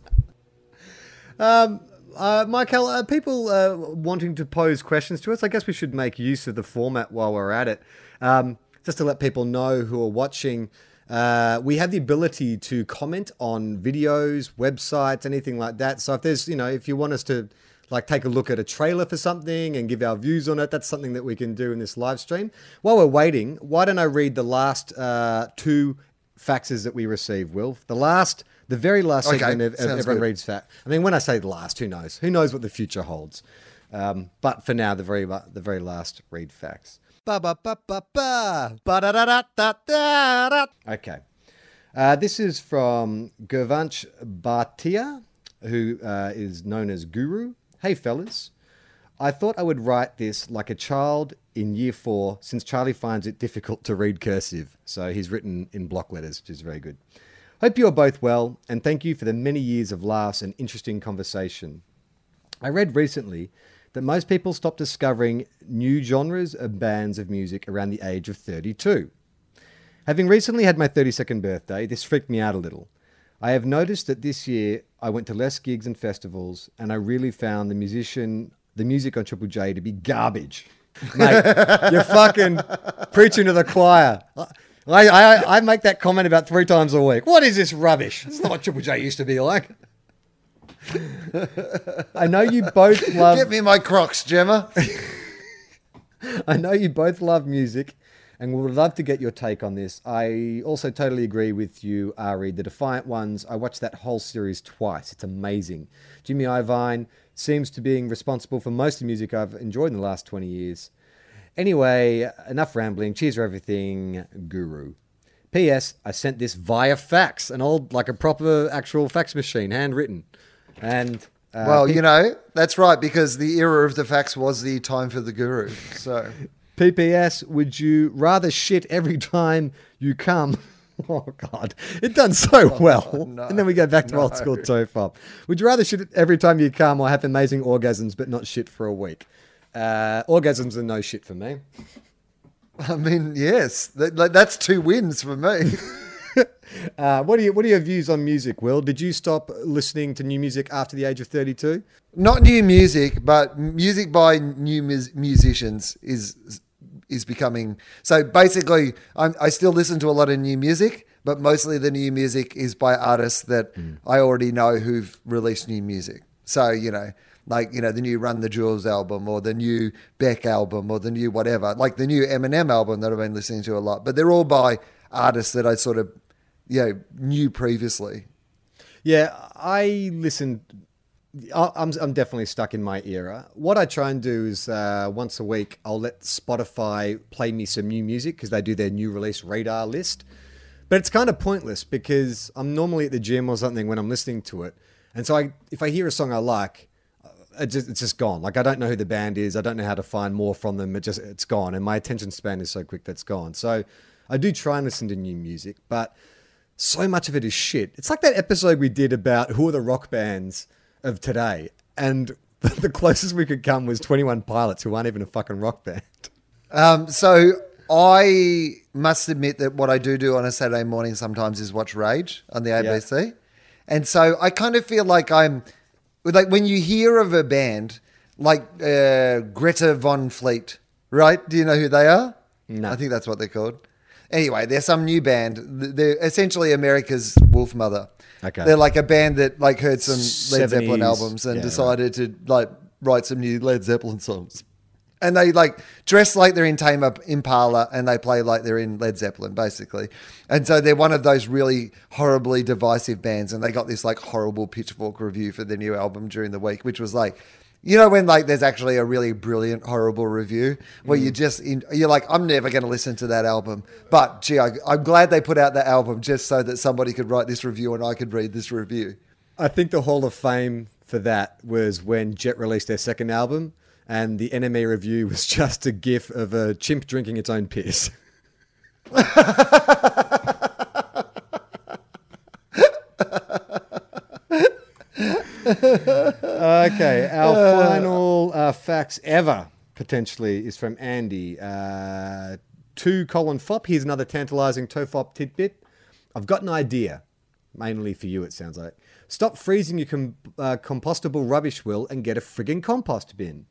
Uh, Michael, uh, people uh, wanting to pose questions to us, I guess we should make use of the format while we're at it. Um, just to let people know who are watching, uh, we have the ability to comment on videos, websites, anything like that. So if there's, you know, if you want us to like take a look at a trailer for something and give our views on it, that's something that we can do in this live stream. While we're waiting, why don't I read the last uh, two faxes that we receive, Will. The last, the very last Okay, segment of, of Everyone good. Reads Fact. I mean, when I say the last, who knows? Who knows what the future holds? Um, but for now, the very the very last read facts. Okay. Uh, this is from Gurvanch Bhatia, who uh, is known as Guru. Hey, fellas. I thought I would write this like a child in year four since Charlie finds it difficult to read cursive. So he's written in block letters, which is very good. Hope you are both well, and thank you for the many years of laughs and interesting conversation. I read recently that most people stop discovering new genres of bands of music around the age of 32. Having recently had my 32nd birthday, this freaked me out a little. I have noticed that this year I went to less gigs and festivals, and I really found the musician, the music on Triple J to be garbage. *laughs* Mate, you're fucking preaching to the choir. I, I, I make that comment about three times a week. What is this rubbish? It's not what Triple J used to be like. I know you both *laughs* love. Get me my Crocs, Gemma. *laughs* I know you both love music and would love to get your take on this. I also totally agree with you, Ari. The Defiant Ones, I watched that whole series twice. It's amazing. Jimmy Iovine seems to being responsible for most of the music I've enjoyed in the last 20 years. Anyway, enough rambling. Cheers for everything, Guru. P.S. I sent this via fax, an old, like a proper actual fax machine, handwritten. And uh, well, you know, that's right, because the era of the fax was the time for the guru. So *laughs* PPS, would you rather shit every time you come? *laughs* Oh God, it done so well. no, and then we go back to old school tofop. Would you rather shit every time you come or have amazing orgasms but not shit for a week? Uh, orgasms are no shit for me. I mean, yes, that, like, that's two wins for me. *laughs* *laughs* Uh, what are you, What are your views on music, Will? Did you stop listening to new music after the age of thirty-two? Not new music, but music by new mus- musicians is is becoming. So basically, I'm, I still listen to a lot of new music, but mostly the new music is by artists that I already know who've released new music. So you know, like you know, the new Run the Jewels album, or the new Beck album, or the new whatever, like the new Eminem album that I've been listening to a lot. But they're all by artists that I sort of, you know, knew previously. Yeah, I listen. I- I'm I'm definitely stuck in my era. What I try and do is uh, once a week I'll let Spotify play me some new music because they do their new release radar list. But it's kind of pointless because I'm normally at the gym or something when I'm listening to it, and so I if I hear a song I like, uh, it just, it's just gone. Like I don't know who the band is. I don't know how to find more from them. It just it's gone, and my attention span is so quick that's gone. So I do try and listen to new music, but so much of it is shit. It's like that episode we did about who are the rock bands of today, and *laughs* the closest we could come was Twenty One Pilots, who aren't even a fucking rock band. Um, so I must admit that what I do do on a Saturday morning sometimes is watch Rage on the ABC, and so I kind of feel like I'm like when you hear of a band like uh, Greta Von Fleet, right? Do you know who they are? No. I think that's what they're called. Anyway, they're some new band. They're essentially America's Wolfmother. Okay. They're like a band that like heard some Led Zeppelin albums and yeah, right. decided to like write some new Led Zeppelin songs. And they like dress like they're in Tame Impala and they play like they're in Led Zeppelin, basically. And so they're one of those really horribly divisive bands. And they got this like horrible pitchfork review for their new album during the week, which was like, you know, when like there's actually a really brilliant, horrible review where you mm. just, in, you're like, I'm never going to listen to that album. But gee, I, I'm glad they put out that album just so that somebody could write this review and I could read this review. I think the Hall of Fame for that was when Jet released their second album, and the NME review was *laughs* just a gif of a chimp drinking its own piss. *laughs* *laughs* okay, *laughs* our final uh, facts ever potentially is from Andy. Uh, to Colin Fop, here's another tantalizing Tofop tidbit. I've got an idea, mainly for you, it sounds like. Stop freezing your com- uh, compostable rubbish, Will, and get a frigging compost bin.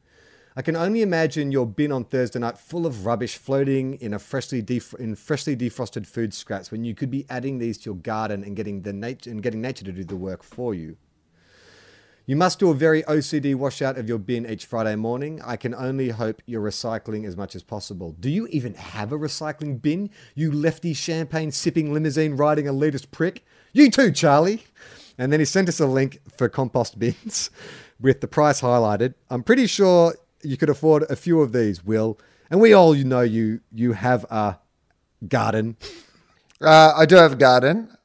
I can only imagine your bin on Thursday night full of rubbish floating in a freshly def- in freshly defrosted food scraps when you could be adding these to your garden and getting the nat- and getting nature to do the work for you. You must do a very OCD washout of your bin each Friday morning. I can only hope you're recycling as much as possible. Do you even have a recycling bin? You lefty champagne sipping limousine riding elitist prick? You too, Charlie. And then he sent us a link for compost *laughs* bins with the price highlighted. I'm pretty sure you could afford a few of these, Will. And we all know you you have a garden. Uh, I do have a garden.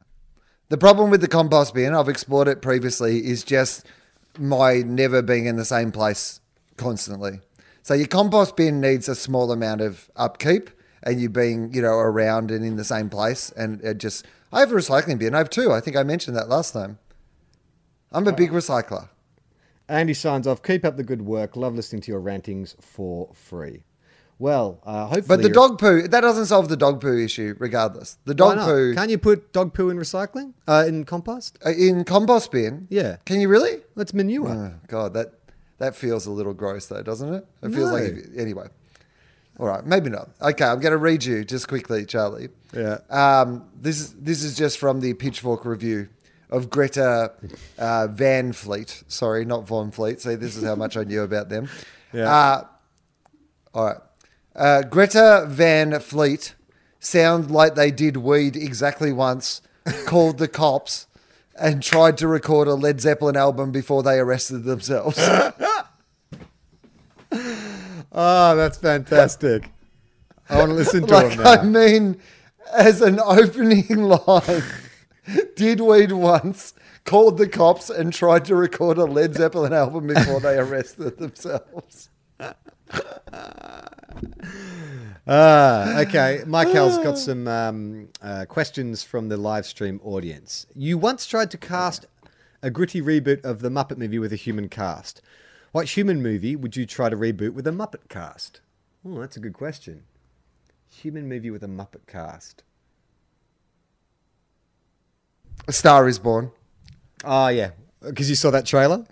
The problem with the compost bin, I've explored it previously, is just my never being in the same place constantly. So your compost bin needs a small amount of upkeep and you being, you know, around and in the same place. And it just, I have a recycling bin. I have two. I think I mentioned that last time. I'm a big recycler. Andy signs off. Keep up the good work. Love listening to your rantings for free. Well, uh, hopefully. But the dog poo, that doesn't solve the dog poo issue, regardless. The dog poo Can't you put dog poo in recycling? Uh, in compost? uh, in compost bin. Yeah. Can you really? That's manure. Oh, God, that that feels a little gross, though, doesn't it? It feels like No. anyway. All right, maybe not. Okay, I'm going to read you just quickly, Charlie. Yeah. Um, this is this is just from the Pitchfork review of Greta uh, Van Fleet. Sorry, not Von Fleet. See, this is how much I knew about them. *laughs* Yeah. Uh, all right. Uh, Greta Van Fleet sound like they did weed exactly once, *laughs* called the cops, and tried to record a Led Zeppelin album before they arrested themselves. Oh, *laughs* that's fantastic. I want to listen to like, him now. I mean, as an *laughs* opening line, did weed once, called the cops, and tried to record a Led Zeppelin album before they arrested themselves. Ah, okay. Michael's got some um, uh, questions from the live stream audience. You once tried to cast a gritty reboot of the Muppet movie with a human cast. What human movie would you try to reboot with a Muppet cast? Oh, that's a good question. Human movie with a Muppet cast. A Star is Born. Oh, yeah. Because you saw that trailer?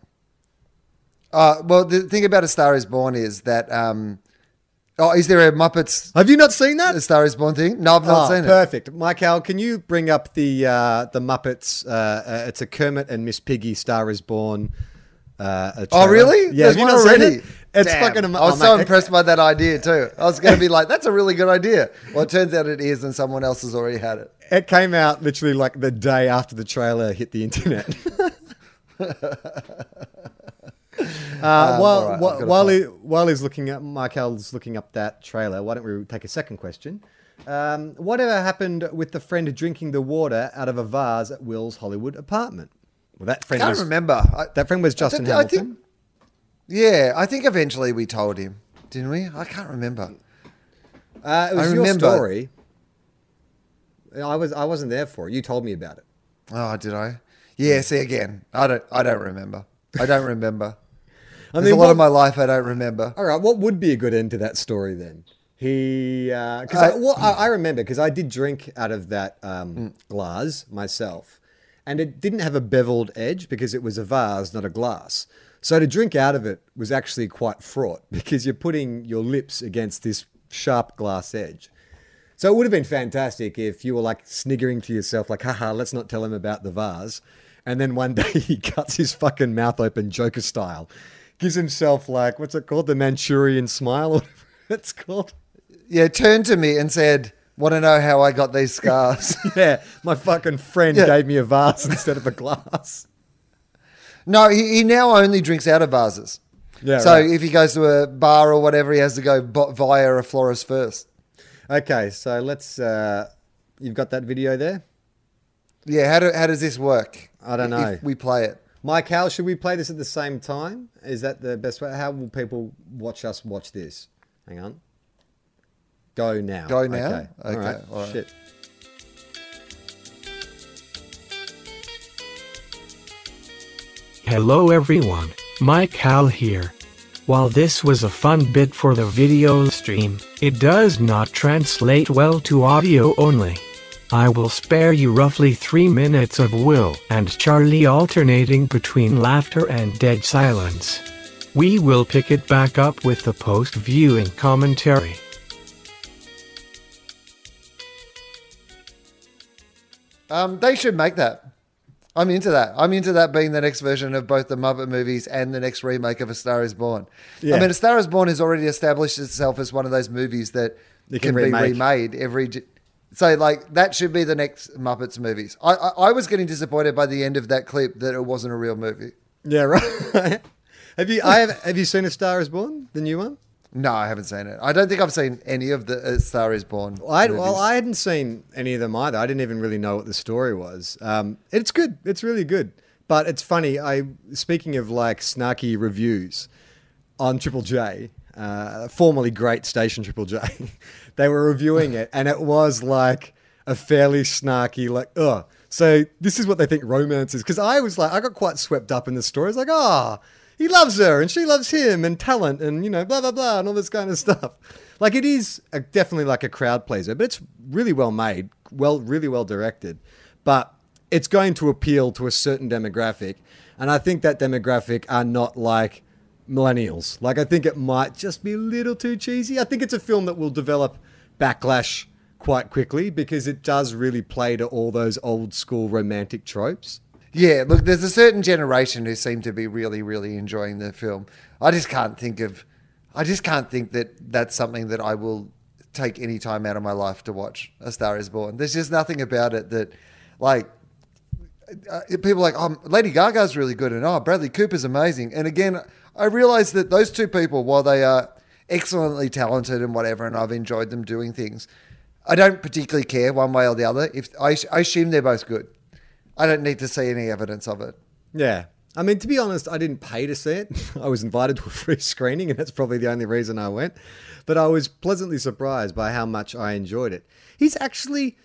Uh, well, the thing about A Star is Born is that. Um, oh, is there a Muppets Have you not seen that? A Star is Born thing? No, I've not Oh, seen it. perfect. Michael, can you bring up the uh, the Muppets? Uh, uh, it's a Kermit and Miss Piggy Star is Born. Uh, Oh, really? Yeah, There's have you not seen already. it? It's Damn. fucking. Am- I was oh, so mate, impressed by that idea too. I was going to be *laughs* like, "That's a really good idea." Well, it turns out it is, and someone else has already had it. It came out literally like the day after the trailer hit the internet. *laughs* *laughs* *laughs* Uh, while right, while, while, he, while he's looking at Michael's looking up that trailer, why don't we take a second question? Um, whatever happened with the friend drinking the water out of a vase at Will's Hollywood apartment? Well, that I friend can't was remember. I, that friend was Justin I think- Hamilton. yeah, I think eventually we told him, didn't we? I can't remember. Uh, it was I your remember. story. I was I wasn't there for it. You told me about it. Oh, did I? Yeah. See again. I don't. I don't remember. I don't remember. I There's a lot what- of my life I don't remember. All right, what would be a good end to that story then? He, because I, Uh, well, I, I remember because I did drink out of that um, glass myself, and it didn't have a beveled edge because it was a vase, not a glass. So to drink out of it was actually quite fraught *laughs* because you're putting your lips against this sharp glass edge. So it would have been fantastic if you were like sniggering to yourself, like, haha, let's not tell him about the vase. And then one *laughs* day he cuts his fucking mouth open, Joker style, gives himself like, what's it called? The Manchurian smile, or whatever *laughs* it's called. Yeah, turned to me and said, "Want to know how I got these scars?" *laughs* Yeah, my fucking friend Yeah. gave me a vase instead of a glass. no, he, he now only drinks out of vases. Yeah, so right. if he goes to a bar or whatever, he has to go via a florist first. Okay, so let's, uh, you've got that video there? Yeah, how do, how does this work? I don't If know. we play it. Mike, how should we play this at the same time? Is that the best way? How will people watch us watch this? Hang on. Go now. Go now? Okay. Okay, right. all right. Shit. Hello everyone, Mike Hal here. While this was a fun bit for the video stream, it does not translate well to audio only. I will spare you roughly 3 minutes of Will and Charlie alternating between laughter and dead silence. We will pick it back up with the post-viewing commentary. Um, they should make that. I'm into that. I'm into that being the next version of both the Muppet movies and the next remake of A Star Is Born. Yeah. I mean, A Star Is Born has already established itself as one of those movies that You can, can be remade every. So, like, that should be the next Muppets movies. I, I, I was getting disappointed by the end of that clip that it wasn't a real movie. Yeah, right. *laughs* have you? I have. Have you seen A Star Is Born, the new one? No, I haven't seen it. I don't think I've seen any of the A Star Is Born. I, well, I hadn't seen any of them either. I didn't even really know what the story was. Um, it's good. It's really good. But it's funny. I speaking of like snarky reviews on Triple J, uh, formerly great station Triple J, *laughs* they were reviewing it, and it was like a fairly snarky, like, oh, so this is what they think romance is. Because I was like, I got quite swept up in the story. It's like, ah, he loves her and she loves him and talent and you know blah blah blah and all this kind of stuff. Like it is a, definitely like a crowd pleaser, but it's really well made, well, really well directed. But it's going to appeal to a certain demographic, and I think that demographic are not like millennials. Like I think it might just be a little too cheesy. I think it's a film that will develop backlash quite quickly because it does really play to all those old school romantic tropes. Yeah, look, there's a certain generation who seem to be really, really enjoying the film. I just can't think of, I just can't think that that's something that I will take any time out of my life to watch. A Star Is Born. There's just nothing about it that, like, uh, people are like, oh, Lady Gaga's really good, and oh, Bradley Cooper's amazing. And again, I realize that those two people, while they are excellently talented and whatever, and I've enjoyed them doing things, I don't particularly care one way or the other. If I, I assume they're both good, I don't need to see any evidence of it. Yeah. I mean, to be honest, I didn't pay to see it. *laughs* I was invited to a free screening, and that's probably the only reason I went. But I was pleasantly surprised by how much I enjoyed it. He's actually,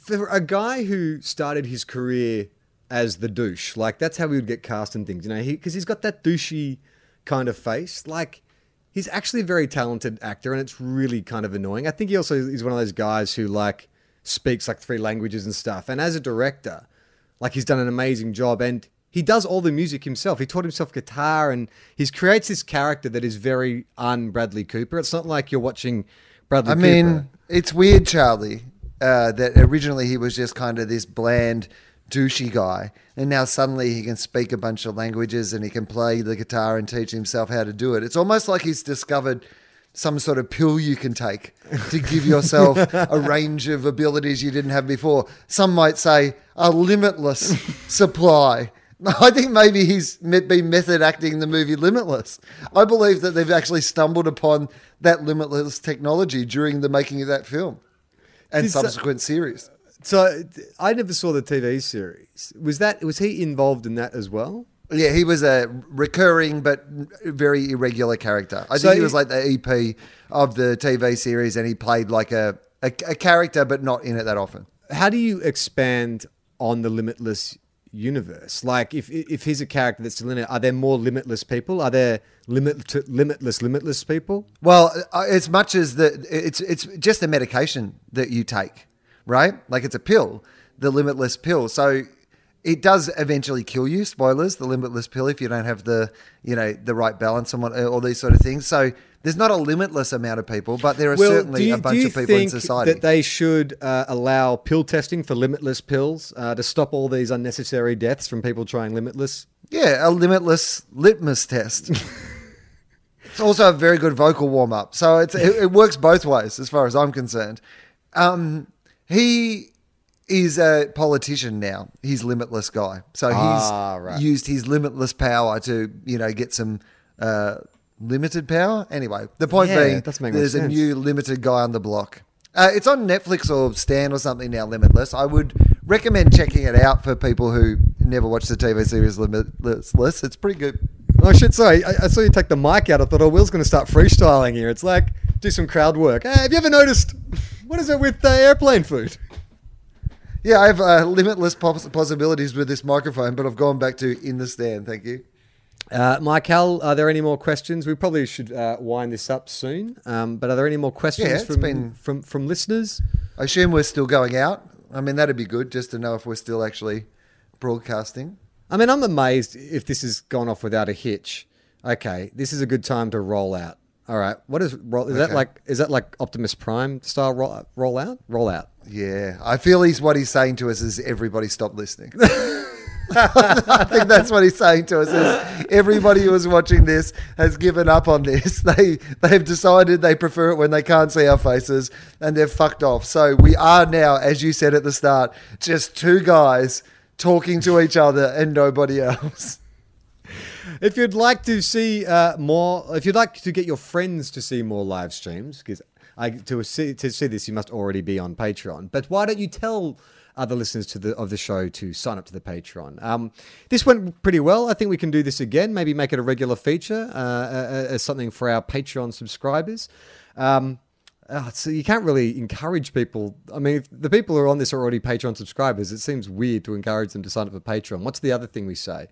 for a guy who started his career as the douche, like that's how he would get cast in things, you know, because he, has got that douchey kind of face. Like, he's actually a very talented actor, and it's really kind of annoying. I think he also is one of those guys who, like, speaks like three languages and stuff. And as a director, like he's done an amazing job and he does all the music himself. He taught himself guitar and he creates this character that is very un Bradley Cooper. It's not like you're watching Bradley I Cooper. mean, it's weird, Charlie, uh, that originally he was just kind of this bland, douchey guy, and now suddenly he can speak a bunch of languages and he can play the guitar and teach himself how to do it. It's almost like he's discovered some sort of pill you can take to give yourself a *laughs* range of abilities you didn't have before. Some might say a limitless supply. *laughs* I think maybe he's been method acting in the movie Limitless. I believe that they've actually stumbled upon that limitless technology during the making of that film and Did so- subsequent series. So I never saw the TV series. Was that was he involved in that as well? Yeah, he was a recurring but very irregular character. I So think he was like the EP of the TV series, and he played like a, a, a character, but not in it that often. How do you expand on the limitless universe? Like, if if he's a character that's still in it, are there more limitless people? Are there limit limitless limitless people? Well, uh, as much as the it's it's just the medication that you take, right? Like it's a pill, the limitless pill. So it does eventually kill you. Spoilers: the limitless pill if you don't have the you know the right balance and what, all these sort of things. So there's not a limitless amount of people, but there are certainly a bunch of people in society. that they should uh, allow pill testing for limitless pills uh, to stop all these unnecessary deaths from people trying limitless? Yeah, a limitless litmus test. *laughs* it's also a very good vocal warm up. So it's, it, it works both ways as far as I'm concerned. Um, he is a politician now. He's limitless guy. So he's Ah, right. used his limitless power to, you know, get some uh, limited power. Anyway, the point Yeah, being, it does make more there's a new limited guy on the block. Uh, it's on Netflix or Stan or something now, Limitless. I would recommend checking it out for people who never watched the TV series Limitless. It's pretty good. Oh shit! Sorry, I, I saw you take the mic out. I thought, oh, Will's going to start freestyling here. It's like do some crowd work. Hey, have you ever noticed *laughs* what is it with uh, airplane food? Yeah, I have uh, limitless poss- possibilities with this microphone, but I've gone back to in the stand. Thank you. Uh, Michael, are there any more questions? We probably should uh, wind this up soon. Um, but are there any more questions Yeah, from, been- from from listeners? I assume we're still going out. I mean, that'd be good just to know if we're still actually broadcasting. I mean, I'm amazed if this has gone off without a hitch. Okay, this is a good time to roll out. All right, what is roll? Is that Okay. like is that like Optimus Prime style roll, roll out? Roll out. Yeah, I feel he's what he's saying to us is everybody stop listening. *laughs* *laughs* I think that's what he's saying to us. Is everybody who was watching this has given up on this. *laughs* They they've decided they prefer it when they can't see our faces, and they've fucked off. So we are now, as you said at the start, just two guys talking to each other and nobody else. If you'd like to see uh, more, if you'd like to get your friends to see more live streams, because I, to see to see this, you must already be on Patreon. But why don't you tell other listeners to the of the show to sign up to the Patreon? Um, this went pretty well. I think we can do this again. Maybe make it a regular feature uh, uh, as something for our Patreon subscribers. Um, uh, so you can't really encourage people. I mean, the people who are on this are already Patreon subscribers. It seems weird to encourage them to sign up for Patreon. What's the other thing we say?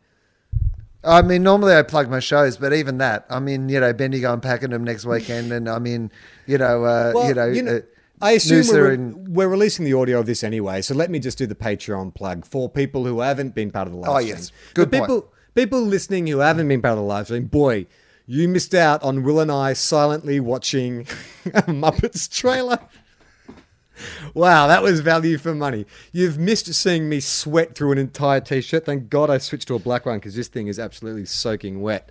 I mean, normally I plug my shows, but even that, I mean, you know, Bendigo and Pakenham next weekend, and I mean, you know, uh, Well, you know, you know, uh, I assume we're, and- we're releasing the audio of this anyway, so let me just do the Patreon plug for people who haven't been part of the live Oh, stream. yes. Good point. people, people listening who haven't been part of the live stream, boy, you missed out on Will and I silently watching *laughs* a Muppets trailer. Wow, that was value for money. You've missed seeing me sweat through an entire t-shirt. Thank God I switched to a black one because this thing is absolutely soaking wet.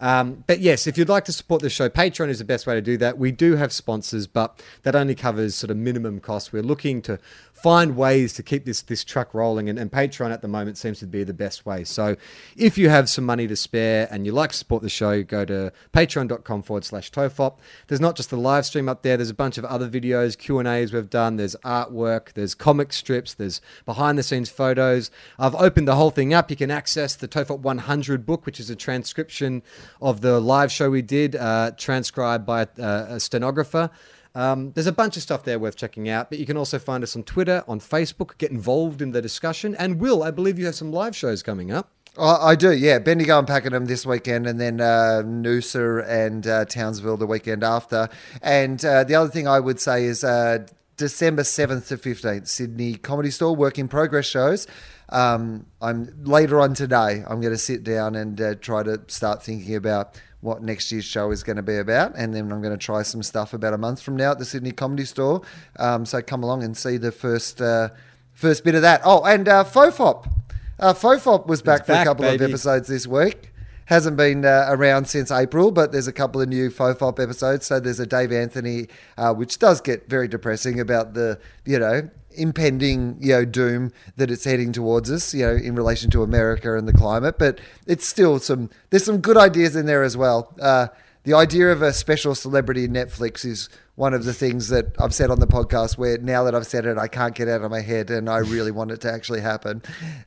Um, but yes, if you'd like to support the show, Patreon is the best way to do that. We do have sponsors, but that only covers sort of minimum costs. We're looking to find ways to keep this this truck rolling, and, and Patreon at the moment seems to be the best way. So if you have some money to spare and you like to support the show, go to patreon.com forward slash tofop. There's not just the live stream up there. There's a bunch of other videos, Q and A's we've done. There's artwork. There's comic strips. There's behind the scenes photos. I've opened the whole thing up. You can access the Tofop 100 book, which is a transcription of the live show we did, uh, transcribed by a, a stenographer. Um, there's a bunch of stuff there worth checking out, but you can also find us on Twitter, on Facebook, get involved in the discussion. And Will, I believe you have some live shows coming up. I do, yeah. Bendigo and Pakenham this weekend, and then uh, Noosa and uh, Townsville the weekend after. And uh, the other thing I would say is uh, December 7th to 15th, Sydney Comedy Store, work in progress shows. Um, I'm later on today. I'm going to sit down and uh, try to start thinking about what next year's show is going to be about, and then I'm going to try some stuff about a month from now at the Sydney Comedy Store. Um, so come along and see the first uh, first bit of that. Oh, and uh, Fofop. Uh, Fofop was back for a couple of episodes this week. Hasn't been uh, around since April, but there's a couple of new Fofop episodes. So there's a Dave Anthony, uh, which does get very depressing about the, you know, impending, you know, doom that it's heading towards us, you know, in relation to America and the climate. But it's still some, there's some good ideas in there as well. Uh, the idea of a special celebrity Netflix is one of the things that I've said on the podcast where now that I've said it, I can't get out of my head and I really want it to actually happen.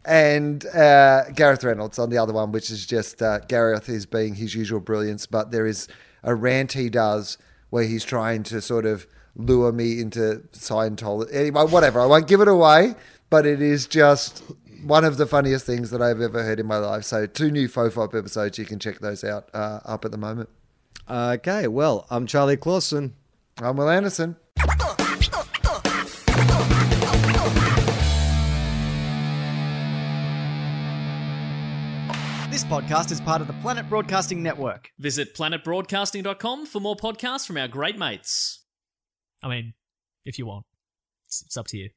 And uh, Gareth Reynolds on the other one, which is just uh, Gareth is being his usual brilliance, but there is a rant he does where he's trying to sort of lure me into Scientology. Anyway, whatever. I won't give it away, but it is just one of the funniest things that I've ever heard in my life. So, two new Fofop episodes. You can check those out uh, up at the moment. Okay, well, I'm Charlie Clausen. I'm Wil Anderson. This podcast is part of the Planet Broadcasting Network. Visit planetbroadcasting.com for more podcasts from our great mates. I mean, if you want, it's, it's up to you.